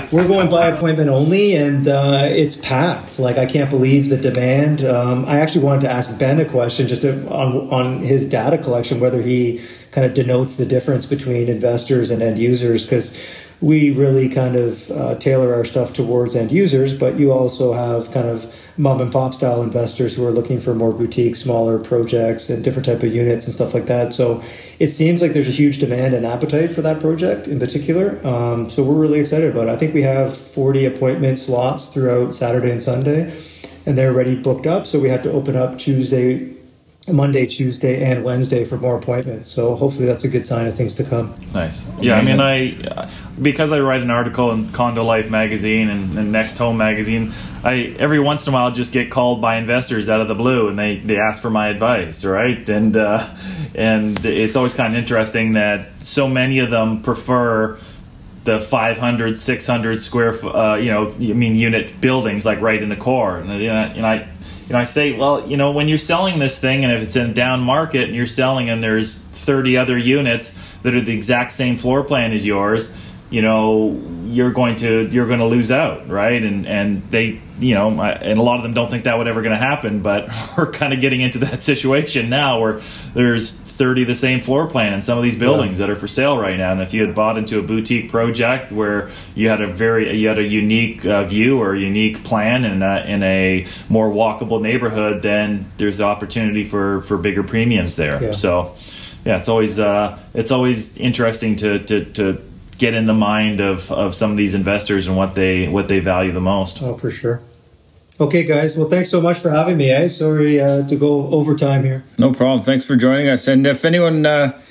we're going by appointment only, and uh, it's packed. Like I can't believe the demand. Um, I actually wanted to ask Ben a question just to, on on his data collection, whether he kind of denotes the difference between investors and end users because. We really kind of uh, tailor our stuff towards end users, but you also have kind of mom and pop style investors who are looking for more boutique, smaller projects and different type of units and stuff like that. So it seems like there's a huge demand and appetite for that project in particular. Um, so we're really excited about it. I think we have 40 appointment slots throughout Saturday and Sunday, and they're already booked up. So we have to open up Tuesday, Monday, Tuesday, and Wednesday for more appointments. So hopefully that's a good sign of things to come. Nice. Yeah, I mean, I uh, because I write an article in Condo Life magazine and, and Next Home magazine, I every once in a while just get called by investors out of the blue and they, they ask for my advice, right? And uh, and it's always kind of interesting that so many of them prefer the 500 600 square fo- uh, you know I mean unit buildings like right in the core and you know, and I you know I say well you know when you're selling this thing and if it's in a down market and you're selling and there's 30 other units that are the exact same floor plan as yours you know you're going to you're going to lose out right? And and they you know I- and a lot of them don't think that would ever going to happen but we're kind of getting into that situation now where there's 30 the same floor plan in some of these buildings that are for sale right now and if you had bought into a boutique project where you had a very you had a unique uh, view or a unique plan in a, in a more walkable neighborhood then there's the opportunity for for bigger premiums there Yeah. so yeah it's always uh, it's always interesting to to, to get in the mind of, of some of these investors and what they what they value the most Oh, for sure. Okay, guys. Well, thanks so much for having me. Eh? Sorry uh, to go overtime here. No problem. Thanks for joining us. And if anyone uh,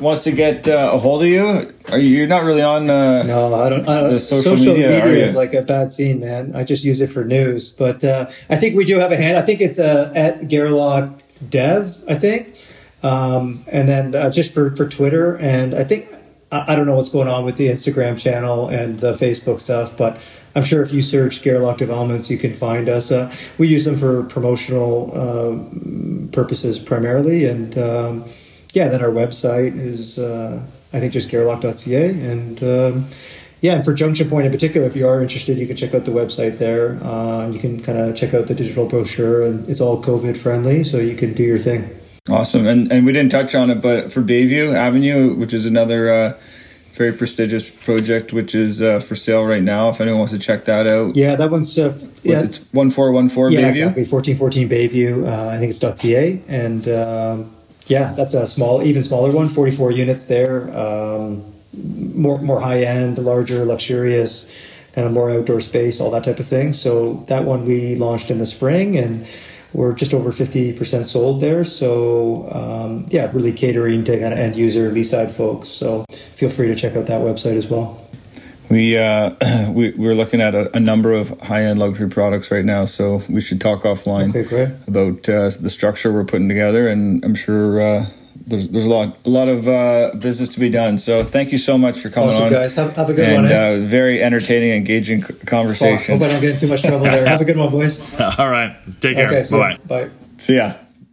wants to get uh, a hold of you, are you, you're not really on. Uh, No, I don't. I don't social social, media, media, is like a bad scene, man. I just use it for news. But uh, I think we do have a hand. I think it's uh, at Gairloch dev, I think. Um, and then uh, just for, for Twitter, and I think I, I don't know what's going on with the Instagram channel and the Facebook stuff, but I'm sure if you search Gairloch Developments, you can find us. Uh, we use them for promotional uh, purposes primarily, and um, yeah, then our website is uh, I think just gairloch.ca, and um, yeah, and for Junction Point in particular, if you are interested, you can check out the website there. Uh, you can kind of check out the digital brochure, and it's all COVID friendly, so you can do your thing. Awesome, and and we didn't touch on it, but for Bayview Avenue, which is another uh, very prestigious project, which is uh, for sale right now. If anyone wants to check that out, yeah, that one's uh, yeah, it's one four one four yeah, Bayview. exactly, fourteen fourteen Bayview. Uh, I think it's .ca, and um, yeah, that's a small, even smaller one, forty four units there. Um, more more high end, larger, luxurious, kind of more outdoor space, all that type of thing. So that one we launched in the spring and we're just over 50% sold there. So, um, yeah, really catering to kind of end user, lease side folks. So, feel free to check out that website as well. We, uh, we we're looking at a, a number of high end luxury products right now, so we should talk offline Okay, about uh, the structure we're putting together, and I'm sure uh, there's there's a lot a lot of uh, business to be done. So thank you so much for coming Awesome, on, guys. Have, have a good and one. eh? uh, very entertaining, engaging c- Fuck, conversation. Hope I don't get in too much trouble there. Have a good one, boys. All right. Take care. Okay, so, Bye bye. bye. See ya.